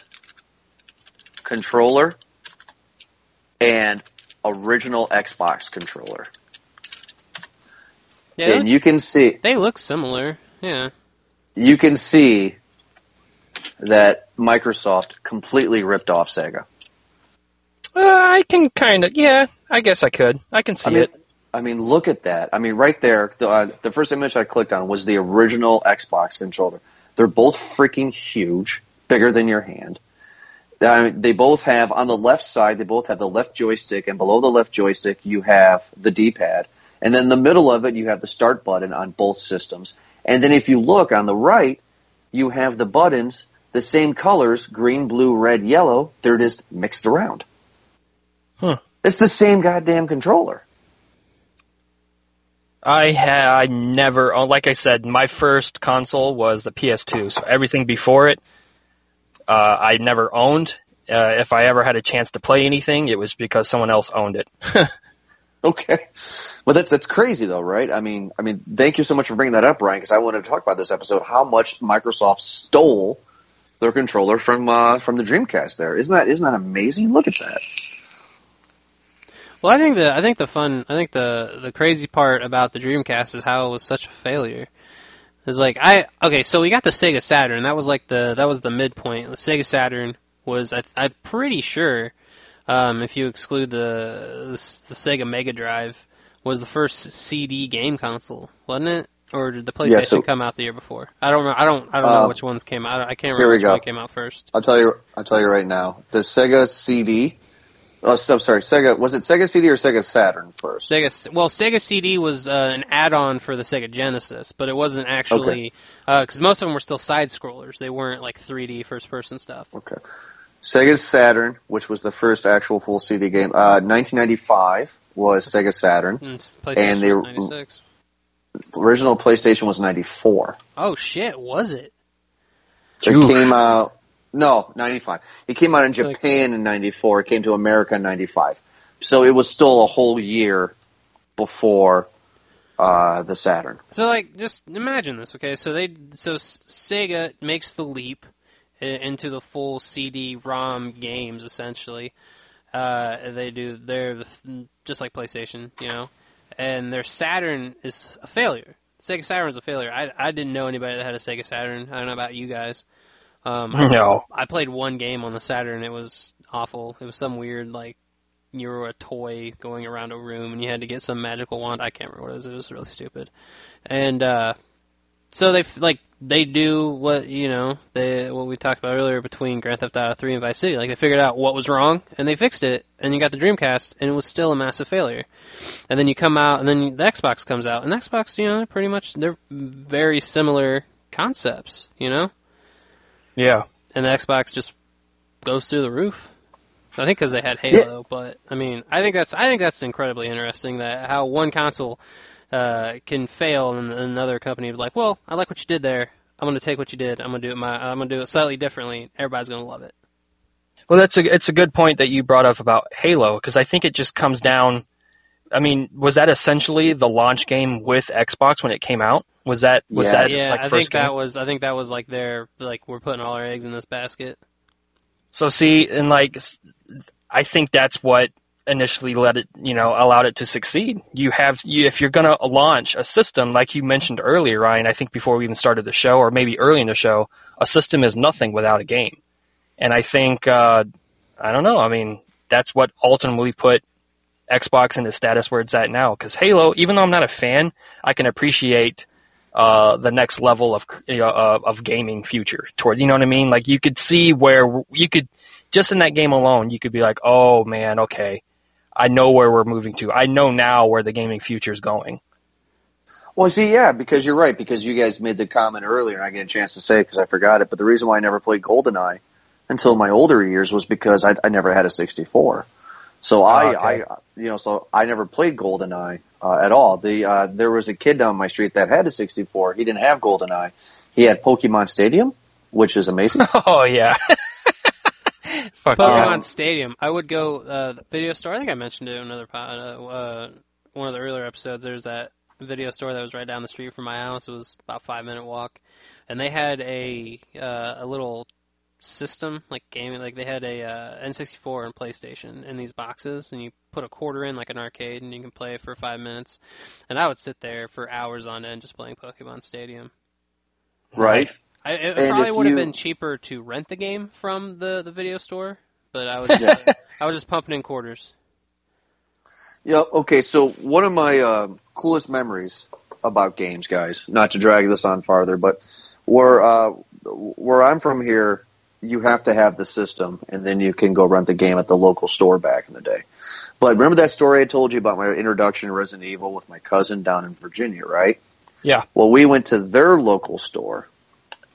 controller and original Xbox controller, Yeah, and look, you can see they look similar. Yeah. you can see that Microsoft completely ripped off Sega. Uh, I can kind of, yeah, I guess I could. I can see I mean, it. I mean, look at that. I mean, right there, the, uh, the first image I clicked on was the original Xbox controller. They're both freaking huge, bigger than your hand. Uh, they both have on the left side. They both have the left joystick, and below the left joystick, you have the D-pad, and then in the middle of it, you have the start button on both systems. And then if you look on the right, you have the buttons, the same colors, green, blue, red, yellow. They're just mixed around. Huh. It's the same goddamn controller. I ha- I never, oh, like I said, my first console was the PS2, so everything before it, uh, I never owned. Uh, if I ever had a chance to play anything, it was because someone else owned it. Okay, well that's that's crazy though, right? I mean, I mean, thank you so much for bringing that up, Ryan, because I wanted to talk about this episode how much Microsoft stole their controller from uh, from the Dreamcast. There isn't that isn't that amazing? Look at that. Well, I think the I think the fun I think the the crazy part about the Dreamcast is how it was such a failure. It's like I okay, so we got the Sega Saturn. That was like the that was the midpoint. The Sega Saturn was I, I'm pretty sure, um, if you exclude the, the the Sega Mega Drive, was the first CD game console, wasn't it? Or did the PlayStation Yeah, so- come out the year before? I don't know. I don't. I don't know Uh, which ones came out. I can't remember which go. one came out first. I'll tell you. I'll tell you right now. The Sega CD. Oh, so, sorry. Sega was it Sega CD or Sega Saturn first? Sega, well, Sega CD was uh, an add-on for the Sega Genesis, but it wasn't actually because most of them were still side scrollers. They weren't like 3D first-person stuff. Okay. Sega Saturn, which was the first actual full CD game. Uh, 1995 was Sega Saturn. And s- PlayStation And they- 96. Original PlayStation was 94. Oh shit, was it? It Oof. came out no, 95. It came out in Japan in 94. It came to America in 95. So it was still a whole year before uh, the Saturn. So like, just imagine this, okay? So they, so Sega makes the leap into the full CD-ROM games, essentially. Uh, they do, they're just like PlayStation, you know, and their Saturn is a failure. Sega Saturn's a failure. I, I didn't know anybody that had a Sega Saturn. I don't know about you guys. Um, no. I played one game on the Saturn. It was awful. It was some weird like you were a toy going around a room and you had to get some magical wand. I can't remember what it was. It was really stupid. And uh, so they like they do what you know they what we talked about earlier between Grand Theft Auto 3 and Vice City. Like they figured out what was wrong and they fixed it. And you got the Dreamcast and it was still a massive failure. And then you come out and then the Xbox comes out and the Xbox you know pretty much they're very similar concepts. You know Yeah. and the Xbox just goes through the roof. I think because they had Halo, but I mean, I think that's I think that's incredibly interesting that how one console uh, can fail and another company is like, well, I like what you did there. I'm going to take what you did. I'm going to do it my I'm going to do it slightly differently. Everybody's going to love it. Well, that's a it's a good point that you brought up about Halo because I think it just comes down. I mean, was that essentially the launch game with Xbox when it came out? Was that was Yes. that yeah, like I think game? that was I think that was like their like we're putting all our eggs in this basket. So see, and like, I think that's what initially let it, you know, allowed it to succeed. You have, you, if you're going to launch a system, like you mentioned earlier, Ryan, I think before we even started the show, or maybe early in the show, a system is nothing without a game. And I think, uh, I don't know, I mean, that's what ultimately put Xbox in the status where it's at now. Because Halo, even though I'm not a fan, I can appreciate uh, the next level of you know, uh, of gaming future toward you know what I mean like you could see where you could just in that game alone you could be like oh man okay I know where we're moving to I know now where the gaming future is going Well, see, yeah, because you're right. Because you guys made the comment earlier, and I get a chance to say it because I forgot it. But the reason why I never played GoldenEye until my older years was because I, I never had a 64. So I, Oh, okay. I, you know, so I never played GoldenEye uh, at all. The uh, there was a kid down my street that had a 64. He didn't have GoldenEye. He had Pokemon Stadium, which is amazing. oh yeah Fuck Pokemon yeah. Stadium. I would go uh, the video store. I think I mentioned it in another pod, uh, uh, one of the earlier episodes. There's that video store that was right down the street from my house. It was about five minute walk, and they had a uh, a little system like gaming. Like they had a uh, N64 and PlayStation in these boxes, and you put a quarter in like an arcade, and you can play for five minutes. And I would sit there for hours on end just playing Pokemon Stadium. Right. I, it And probably would have you- been cheaper to rent the game from the, the video store, but I was just, I was just pumping in quarters. Yeah. Okay. So one of my uh, coolest memories about games, guys, not to drag this on farther, but where uh, where I'm from here, you have to have the system, and then you can go rent the game at the local store back in the day. But remember that story I told you about my introduction to Resident Evil with my cousin down in Virginia, right? Yeah. Well, we went to their local store,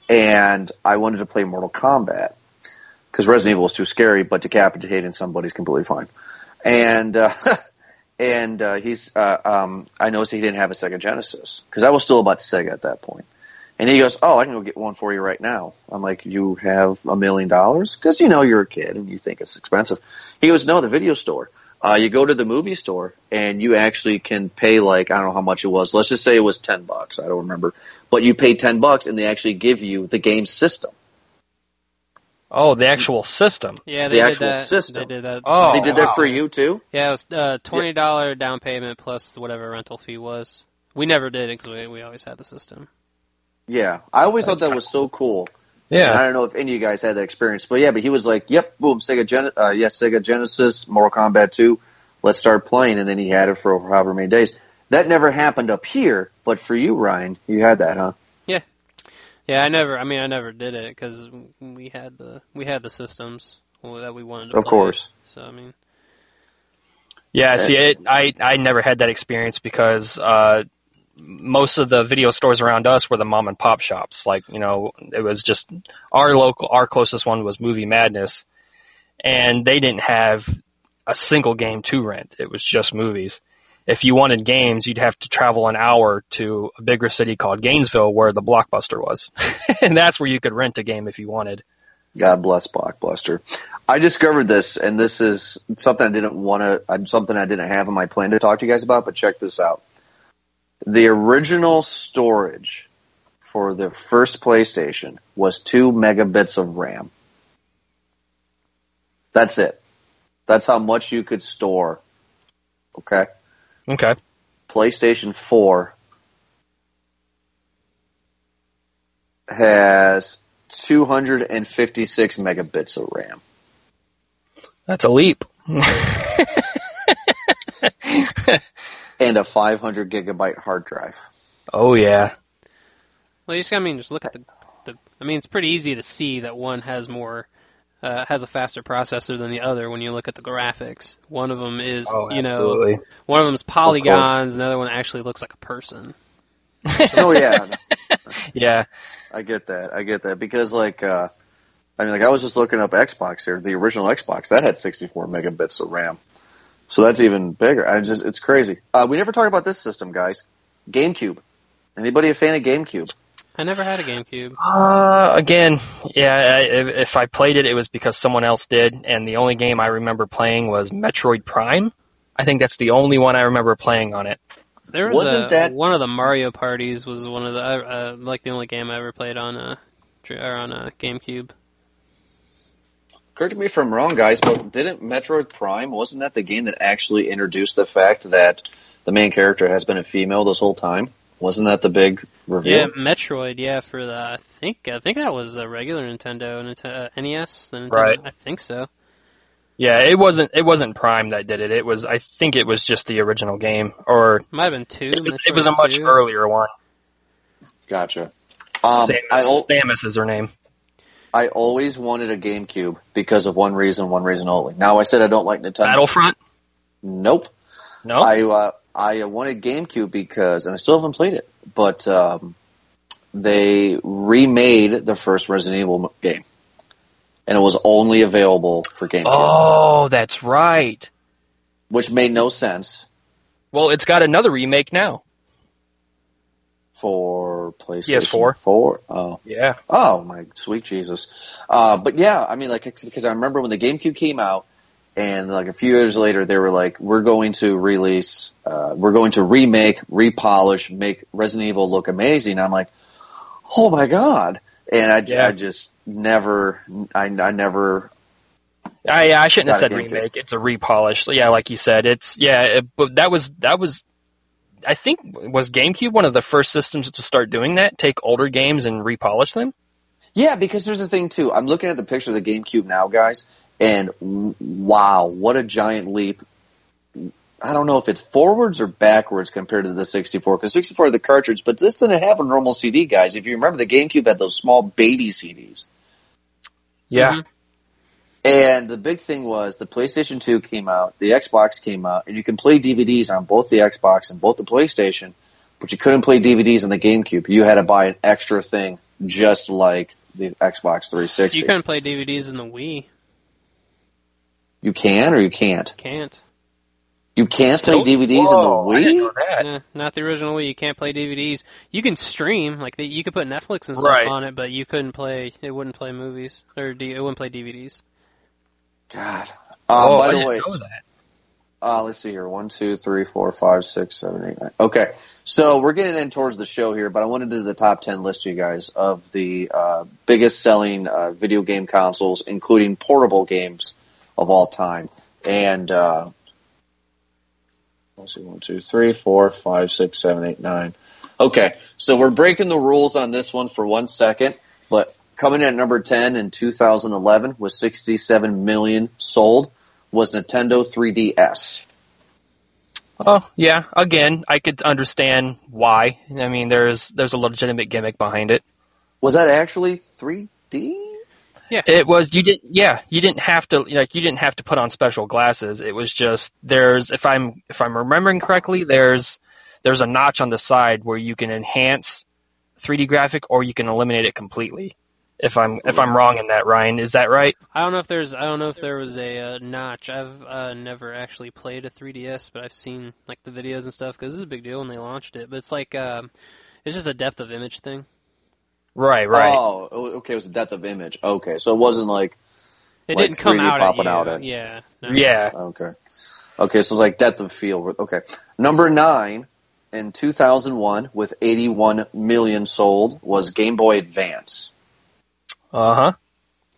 and I wanted to play Mortal Kombat because Resident Evil was too scary, but decapitating somebody's completely fine. And uh, and uh, he's uh, um, I noticed he didn't have a Sega Genesis because I was still about Sega at that point. And he goes, "Oh, I can go get one for you right now." I'm like, "You have a million dollars?" Because you know you're a kid and you think it's expensive. He goes, "No, the video store. Uh, you go to the movie store and you actually can pay like I don't know how much it was. Let's just say it was ten bucks. I don't remember, but you pay ten bucks and they actually give you the game system. Oh, the actual system. Yeah, The did actual that. system. They did that. Oh, they did wow. that for you too. Yeah, it was uh, twenty dollar down payment plus whatever rental fee was. We never did because we, we always had the system. Yeah, I always thought that was so cool. And Yeah. I don't know if any of you guys had that experience, but yeah, but he was like, "Yep, boom, Sega Gen, uh, yes, Sega Genesis, Mortal Kombat 2, let's start playing." And then he had it for however many days. That never happened up here, but for you, Ryan, you had that, huh? Yeah, yeah, I never. I mean, I never did it because we had the we had the systems that we wanted to Of play. course. So I mean, Yeah, see, it, I I never had that experience because uh, most of the video stores around us were the mom and pop shops. Like you know, it was just our local, our closest one was Movie Madness, and they didn't have a single game to rent. It was just movies. If you wanted games, you'd have to travel an hour to a bigger city called Gainesville, where the Blockbuster was, and that's where you could rent a game if you wanted. God bless Blockbuster. I discovered this, and this is something I didn't want to, something I didn't have in my plan to talk to you guys about. But check this out: the original storage for the first PlayStation was two megabits of RAM. That's it. That's how much you could store. Okay. Okay. PlayStation 4 has 256 megabits of RAM. That's a leap. and a 500 gigabyte hard drive. oh yeah. well, you just I mean, just look at the, the. I mean, it's pretty easy to see that one has more. Uh, has a faster processor than the other when you look at the graphics. One of them is, Oh, you know, one of them is polygons, and the other one actually looks like a person. Oh yeah, Yeah. I get that. I get that because like uh I mean like I was just looking up Xbox here, the original Xbox that had 64 megabits of RAM. So that's even bigger. I just it's crazy. Uh we never talked about this system, guys. GameCube. Anybody a fan of GameCube? I never had a GameCube. Uh, again, yeah. I- If, if I played it, it was because someone else did, and the only game I remember playing was Metroid Prime. I think that's the only one I remember playing on it. There was Wasn't a, that- one of the Mario parties was one of the uh, uh, like the only game I ever played on a or on a GameCube. Correct me if I'm wrong, guys, but didn't Metroid Prime wasn't that the game that actually introduced the fact that the main character has been a female this whole time? Wasn't that the big reveal? Yeah, Metroid. Yeah, for the I think I think that was the regular Nintendo Nintendo uh, NES. The Nintendo, Right. I think so. Yeah, it wasn't. It wasn't Prime that did it. It was. I think it was just the original game, or Might have been two. it was. It was a much 2. earlier one. Gotcha. Um, Samus, I, Samus is her name. I always wanted a GameCube because of one reason, one reason only. Now I said I don't like Nintendo. Battlefront. Nope. No. I uh, I wanted GameCube because, and I still haven't played it, but um, they remade the first Resident Evil game, and it was only available for GameCube, oh, that's right. which made no sense. Well, it's got another remake now. For PlayStation PS4. 4. Oh, Yeah. oh my sweet Jesus! Uh, but yeah, I mean, like because I remember when the GameCube came out, and like a few years later, they were like, "We're going to release, uh, we're going to remake, repolish, make Resident Evil look amazing." I'm like, "Oh my god!" And I, j- Yeah. I just never, I, I never I, I shouldn't have said remake. It's a repolish. Yeah, like you said, it's yeah. It, but that was that was. I think was GameCube one of the first systems to start doing that. Take older games and repolish them. Yeah, because there's a thing too. I'm looking at the picture of the GameCube now, guys, and wow, what a giant leap! I don't know if it's forwards or backwards compared to the 64, because 64 had the cartridge, but this didn't have a normal CD, guys. If you remember, the GameCube had those small baby CDs, Yeah. Mhm. And the big thing was the PlayStation 2 came out, the Xbox came out, and you can play DVDs on both the Xbox and both the PlayStation, but you couldn't play DVDs on the GameCube. You had to buy an extra thing, just like the Xbox 360. You couldn't play DVDs in the Wii. You can or you can't. Can't. You can't play DVDs Whoa, I in didn't the know Wii. that. Yeah, not the original Wii. You can't play DVDs. You can stream, like the, you could put Netflix and stuff Right. on it, but you couldn't play. It wouldn't play movies or D, it wouldn't play DVDs. God. Uh, oh, by I the way, know that. uh, let's see here. One, two, three, four, five, six, seven, eight, nine. Okay, so we're getting in towards the show here, but I wanted to do the top ten list, you guys, of the uh, biggest selling uh, video game consoles, including portable games of all time. And uh, let's see, one, two, three, four, five, six, seven, eight, nine. Okay, so we're breaking the rules on this one for one second, but coming in at number 10 in 2011 with 67 million sold was Nintendo 3DS. Oh yeah. Again, I could understand why. I mean, there's there's a legitimate gimmick behind it. Was that actually 3D? Yeah, it was you didn't yeah you didn't have to like you didn't have to put on special glasses. It was just there's if I'm if I'm remembering correctly there's there's a notch on the side where you can enhance 3D graphic or you can eliminate it completely. If I'm if I'm wrong in that, Ryan, is that right? I don't know if there's. I don't know if there was a uh, notch. I've uh, never actually played a 3DS, but I've seen like the videos and stuff because this is a big deal when they launched it. But it's like um, it's just a depth of image thing. Right, right. Oh, okay. It was a depth of image. Okay, so it wasn't like It Like didn't come 3D out popping at you. out at- Yeah. no. yeah. okay, okay. So it's like depth of field. Okay, number nine in 2001 with 81 million sold was Game Boy Advance. Uh huh.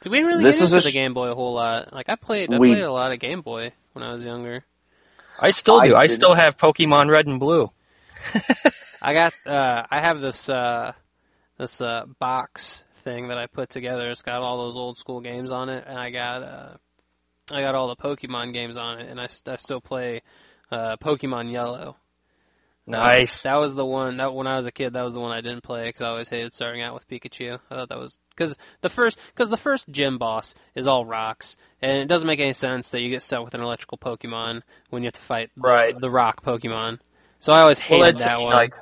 So we didn't really This get is into a the sh- Game Boy a whole lot. Like I played, I We- played a lot of Game Boy when I was younger. I still do. I didn't- still have Pokemon Red and Blue. I got, uh, I have this, uh, this uh, box thing that I put together. It's got all those old school games on it, and I got, uh, I got all the Pokemon games on it, and I, I still play uh, Pokemon Yellow. Nice. That was the one that when I was a kid, that was the one I didn't play because I always hated starting out with Pikachu. I thought that was because the first because the first gym boss is all rocks, and it doesn't make any sense that you get stuck with an electrical Pokemon when you have to fight the- Right. the rock Pokemon. So I always hated Well, that one. Like,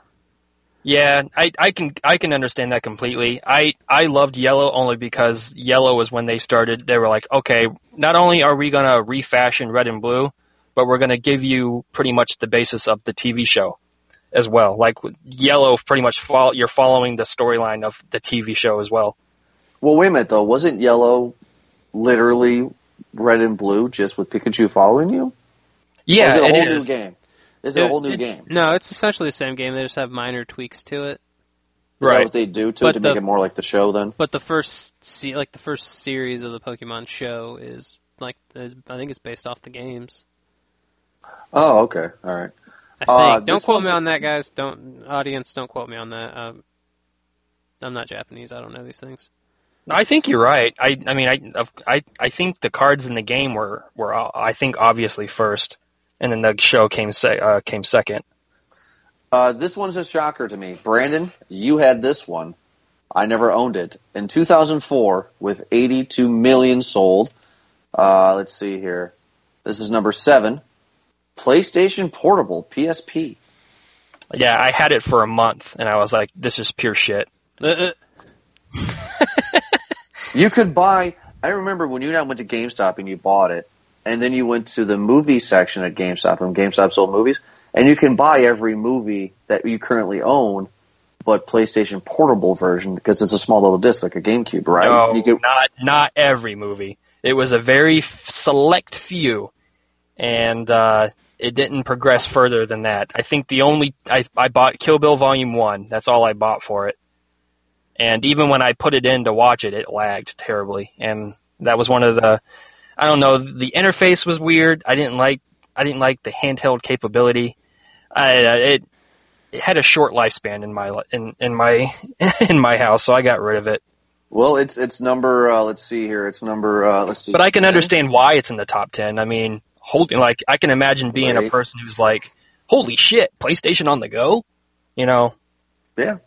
yeah, I, I can I can understand that completely. I I loved Yellow only because Yellow was when they started. They were like, okay, not only are we gonna refashion Red and Blue, but we're gonna give you pretty much the basis of the TV show as well. Like Yellow, pretty much follow, you're following the storyline of the TV show as well. Well, wait a minute though. Wasn't Yellow literally red and blue just with Pikachu following you? Or Yeah, is it a it whole is. new game? Is it a whole new game? No, it's essentially the same game. They just have minor tweaks to it. Is that Right. what they do to But it to make it more like the show then? But the first se- like the first series of the Pokemon show is like is, I think it's based off the games. Oh, okay. All right. I think. Uh, don't quote me a- on that, guys. Don't audience. Don't quote me on that. Um, I'm not Japanese. I don't know these things. I think you're right. I I mean I I I think the cards in the game were were uh, I think obviously first, and then the show came se- uh, came second. Uh, this one's a shocker to me. Brandon, you had this one. I never owned it. In 2004, with 82 million sold. Uh, let's see here. This is number seven. PlayStation Portable, PSP. Yeah, I had it for a month, and I was like, this is pure shit. Uh, uh, You could buy. I remember when you and I went to GameStop and you bought it, and then you went to the movie section at GameStop and GameStop sold movies, and you can buy every movie that you currently own but PlayStation Portable version because it's a small little disc like a GameCube, right? No, You could- not not every movie. It was a very f- select few, and uh, it didn't progress further than that. I think the only I I bought Kill Bill Volume One. That's all I bought for it. And even when I put it in to watch it, it lagged terribly, and that was one of the. I don't know. The interface was weird. I didn't like. I didn't like the handheld capability. I it it had a short lifespan in my in in my in my house, so I got rid of it. well, it's it's number. Uh, let's see here. It's number. Uh, let's see. But I can understand why it's in the top ten. I mean, holding like I can imagine being a person who's like, "Holy shit, PlayStation on the go," you know? Yeah.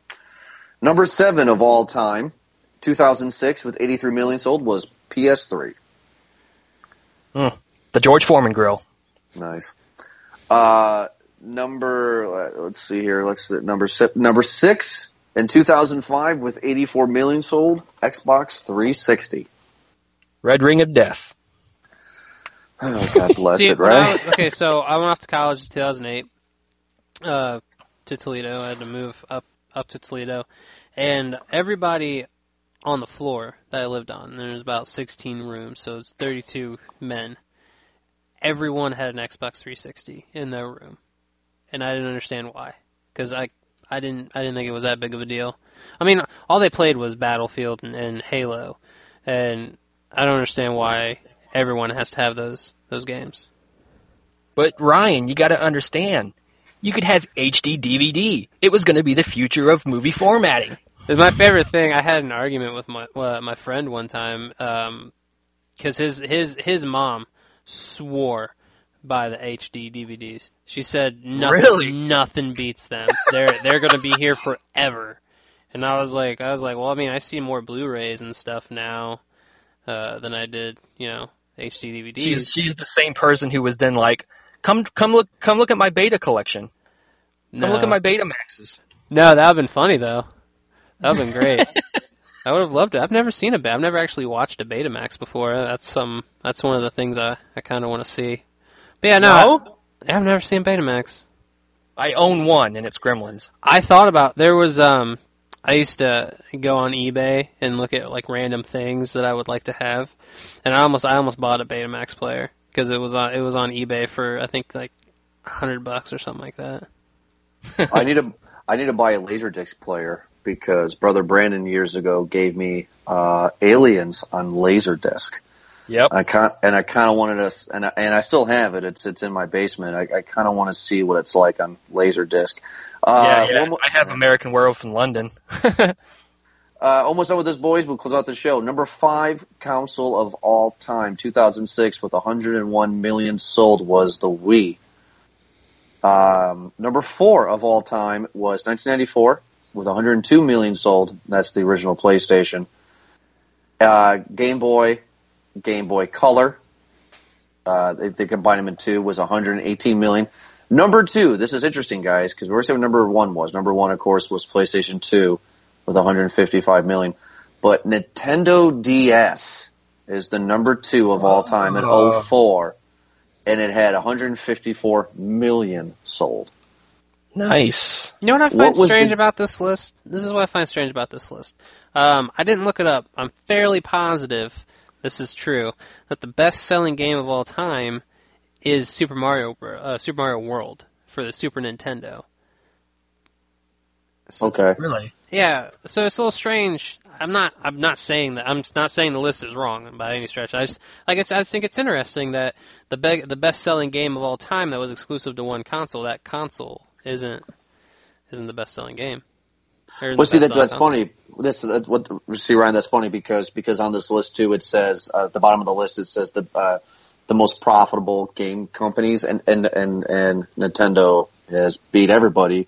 Number seven of all time, 2006 with 83 million sold was PS3. The George Foreman grill. Nice. Uh, number. Let's see here. Let's number si- number six in 2005 with 84 million sold. Xbox 360. Red Ring of Death. Oh, God bless See, it, right? was- okay, so I went off to college in 2008 uh, to Toledo. I had to move up up to Toledo, and everybody on the floor that I lived on, and there's about 16 rooms, so it's 32 men. Everyone had an Xbox 360 in their room, and I didn't understand why, because I I didn't I didn't think it was that big of a deal. I mean, all they played was Battlefield and, and Halo, and I don't understand why everyone has to have those those games. But Ryan, you got to understand, you could have HD DVD. It was going to be the future of movie formatting. It's my favorite thing. I had an argument with my uh, my friend one time because his his his mom swore by the HD DVDs. She said nothing Really? nothing beats them. They're they're going to be here forever. And I was like I was like, well, I mean, I see more Blu-rays and stuff now uh, than I did, you know, HD DVDs. She's she's the same person who was then like, "Come come look come look at my beta collection. Come no. look at my Betamaxes." No, that would have been funny though. That would have been great. I would have loved it. I've never seen a Be- I've never actually watched a Betamax before. That's some. That's one of the things I, I kind of want to see. But yeah, no, I, have never seen Betamax. I own one, and it's Gremlins. I thought about there was um. I used to go on eBay and look at like random things that I would like to have, and I almost I almost bought a Betamax player because it was on it was on eBay for I think like hundred bucks or something like that. I need to I need to buy a laserdisc player because brother Brandon years ago gave me uh, Aliens on laserdisc. Yep. I kind and I kind of wanted us, and I, and I still have it. It's it's in my basement. I, I kind of want to see what it's like on Laserdisc. Uh, yeah, yeah. more- I have American Werewolf in London. uh, almost done with this, boys. We'll close out the show. Number five console of all time, 2006, with 101 million sold, was the Wii. Um, number four of all time was 1994, with 102 million sold. That's the original PlayStation. Uh, Game Boy, Game Boy Color. Uh, they, they combined them in two. Was 118 million. Number two. This is interesting, guys, because we're saying number one was. Number one, of course, was PlayStation Two with 155 million. But Nintendo DS is the number two of all time at Oh. 04, and it had 154 million sold. Nice. You know what I What find was strange the- about this list? This is what I find strange about this list. Um, I didn't look it up. I'm fairly positive this is true that the best-selling game of all time is Super Mario uh, Super Mario World for the Super Nintendo. Okay. Really? Yeah, so it's a little strange. I'm not. I'm not saying that. I'm not saying the list is wrong by any stretch. I just like it's. I think it's interesting that the be- the best selling game of all time that was exclusive to one console. That console isn't isn't the best selling game. The Well, see that that's funny. This that, what see Ryan. That's funny because because on this list too, it says uh, at the bottom of the list it says the uh, the most profitable game companies and and and and Nintendo has beat everybody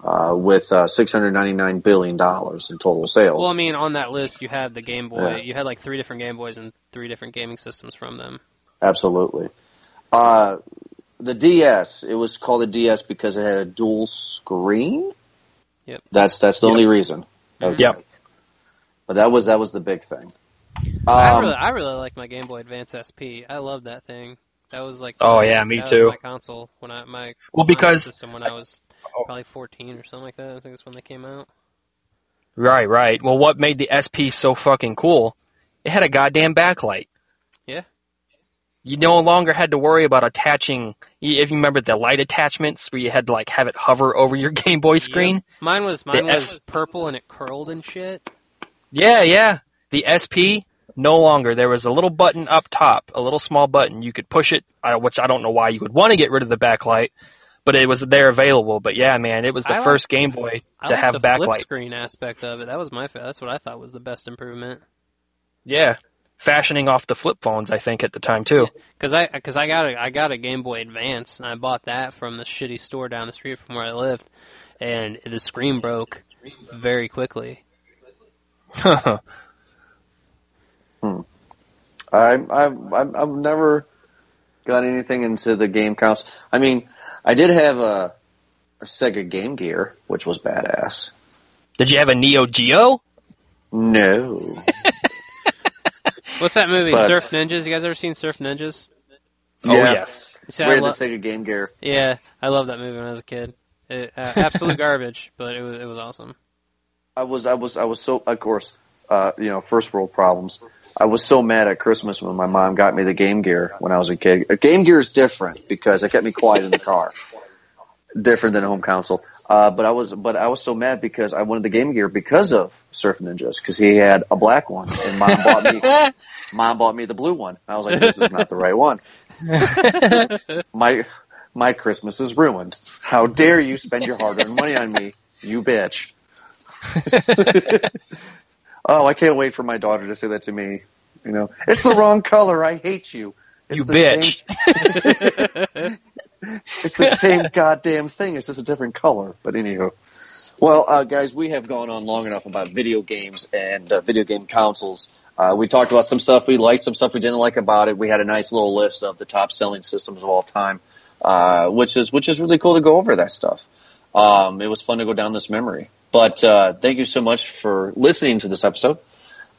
uh, with uh, six hundred ninety nine billion dollars in total sales. Well, I mean, on that list you had the Game Boy. Yeah. You had like three different Game Boys and three different gaming systems from them. Absolutely. Uh, the DS, it was called a DS because it had a dual screen. Yep. That's that's the Yep. only reason. Okay. Yep. But that was that was the big thing. I Um, really, I really like my Game Boy Advance SP. I love that thing. That was like Oh, yeah, me too. my console when I my Well, my because- system when I was probably 14 or something like that. I think that's when they came out. Right, right. Well, what made the SP so fucking cool? It had a goddamn backlight. Yeah. You no longer had to worry about attaching. If you remember the light attachments, where you had to like have it hover over your Game Boy screen. Yep. Mine was mine The was S- purple and it curled and shit. Yeah, yeah. The SP no longer. There was a little button up top, a little small button. You could push it, which I don't know why you would want to get rid of the backlight, but it was there available. But yeah, man, it was the I like- first Game Boy to like have the backlight. screen aspect of it. That was my that's what I thought was the best improvement. Yeah, fashioning off the flip phones, I think at the time too. Cause I, cause I got a, I got a Game Boy Advance, and I bought that from the shitty store down the street from where I lived, and the screen broke very quickly. I, I've, I've, I've never got anything into the game counts. I mean, I did have a, a Sega Game Gear, which was badass. Did you have a Neo Geo? No. What's that movie? But- Surf Ninjas. You guys ever seen Surf Ninjas? Oh Yeah. yes. See, we I had lo- the Sega Game Gear. yeah, I love that movie when I was a kid. It, uh, absolute garbage, but it was it was awesome. I was, I was, I was so, of course, uh, you know, first world problems. I was so mad at Christmas when my mom got me the Game Gear when I was a kid. A Game Gear is different because it kept me quiet in the car. Different than a home console. Uh, but I was, but I was so mad because I wanted the Game Gear because of Surf Ninjas because he had a black one and mom bought me, mom bought me the blue one. I was like, this is not the right one. my, my Christmas is ruined. How dare you spend your hard-earned money on me, you bitch. oh, I can't wait for my daughter to say that to me. You know, it's the wrong color. I hate you. It's You the bitch. It's the same goddamn thing. It's just a different color. But anywho, well, uh, guys, we have gone on long enough about video games and uh, video game consoles. Uh, we talked about some stuff we liked, some stuff we didn't like about it. We had a nice little list of the top selling systems of all time, uh, which is which is really cool to go over that stuff. Um, it was fun to go down this memory. But uh, thank you so much for listening to this episode.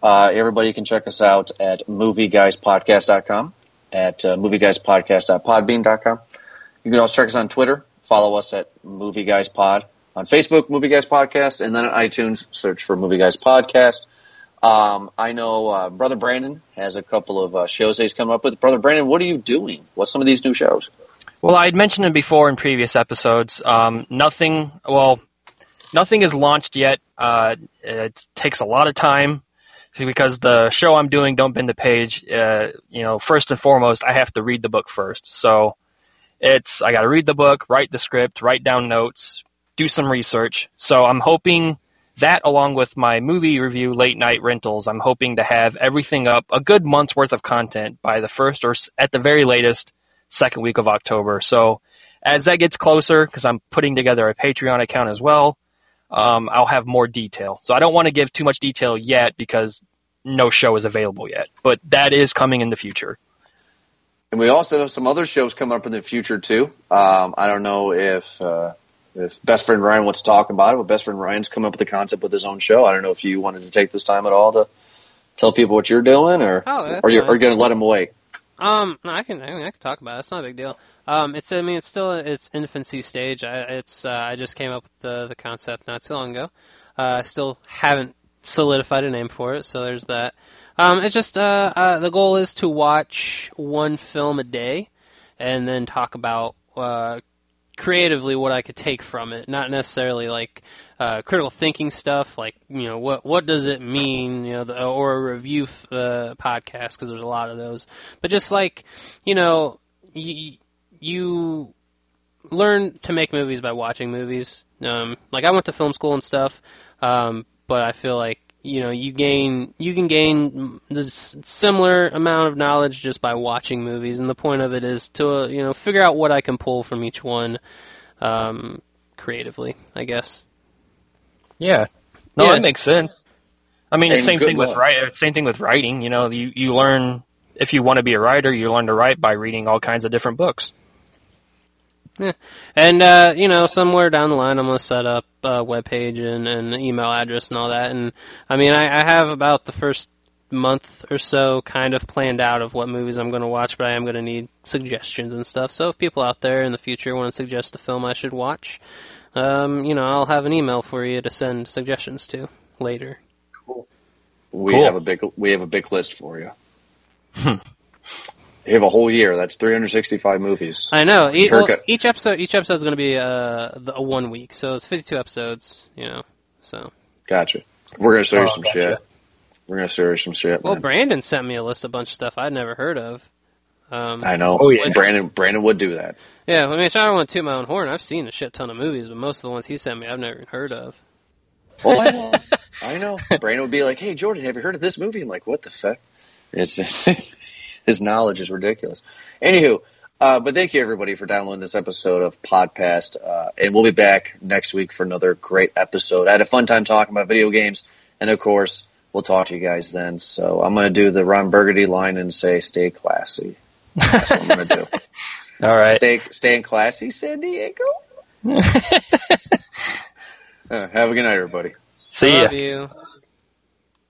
Uh, everybody can check us out at movieguyspodcast.com, at uh, movieguyspodcast.podbean.com. You can also check us on Twitter. Follow us at Movie Guys Pod. On Facebook, Movie Guys Podcast. And then on iTunes, search for Movie Guys Podcast. Um, I know uh, Brother Brandon has a couple of uh, shows that he's coming up with. Brother Brandon, what are you doing? What's some of these new shows? Well, I had mentioned it before in previous episodes. Um, nothing, well, nothing is launched yet. Uh, it takes a lot of time because the show I'm doing, Don't Bend the Page, uh, you know, first and foremost, I have to read the book first. So it's, I got to read the book, write the script, write down notes, do some research. So I'm hoping that along with my movie review, Late Night Rentals, I'm hoping to have everything up, a good month's worth of content by the first or at the very latest second week of October. So as that gets closer, because I'm putting together a Patreon account as well, um, I'll have more detail. So I don't want to give too much detail yet because no show is available yet, but that is coming in the future. And we also have some other shows coming up in the future too. Um, I don't know if uh, if best friend Ryan wants to talk about it, but best friend Ryan's come up with a concept with his own show. I don't know if you wanted to take this time at all to tell people what you're doing, or Oh, or you fine. are you going to let him wait? Um, no, I can, I can, I can talk about it. It's not a big deal. Um, it's, I mean, it's still its infancy stage. I, it's, uh, I just came up with the the concept not too long ago. Uh, I still haven't solidified a name for it, so there's that. Um, it's just, uh, uh, the goal is to watch one film a day, and then talk about, uh, creatively what I could take from it. Not necessarily like uh, critical thinking stuff, like you know what what does it mean, you know, the, or a review f- uh, podcast because there's a lot of those. But just like you know, you, you learn to make movies by watching movies. Um, like I went to film school and stuff, um, but I feel like you know you gain you can gain the similar amount of knowledge just by watching movies, and the point of it is to uh, you know figure out what I can pull from each one um, creatively, I guess. Yeah. No, Yeah. that makes sense. I mean, And the same good thing with writing write. Same thing with writing. You know, you you learn if you want to be a writer, you learn to write by reading all kinds of different books. And uh, you know, somewhere down the line, I'm gonna set up a web page and an email address and all that. And I mean, I, I have about the first month or so kind of planned out of what movies I'm gonna watch, but I am gonna need suggestions and stuff. So if people out there in the future want to suggest a film I should watch, um, you know, I'll have an email for you to send suggestions to. later. Cool. We Cool. have a big we have a big list for you. you have a whole year. That's 365 movies. I know. Each, well, each episode, each episode is going to be uh, the, a one week, so it's 52 episodes. You know, so. Gotcha. We're gonna show you Oh, some gotcha. shit. We're gonna show you some shit. Well, man. Brandon sent me a list of bunch of stuff I'd never heard of. Um, I know. Oh, yeah. Brandon Brandon would do that. yeah, I mean, I don't want to toot my own horn. I've seen a shit ton of movies, but most of the ones he sent me, I've never heard of. Oh, I know. I know. Brandon would be like, "Hey, Jordan, have you heard of this movie?" I'm like, "What the fuck?" It's his knowledge is ridiculous. Anywho, uh, but thank you everybody for downloading this episode of Podcast, uh, and we'll be back next week for another great episode. I had a fun time talking about video games, and of course, we'll talk to you guys then. So I'm going to do the Ron Burgundy line and say, "Stay classy." That's what I'm going to do. All right. Stay, staying classy, San Diego. Uh, have a good night, everybody. See ya. You.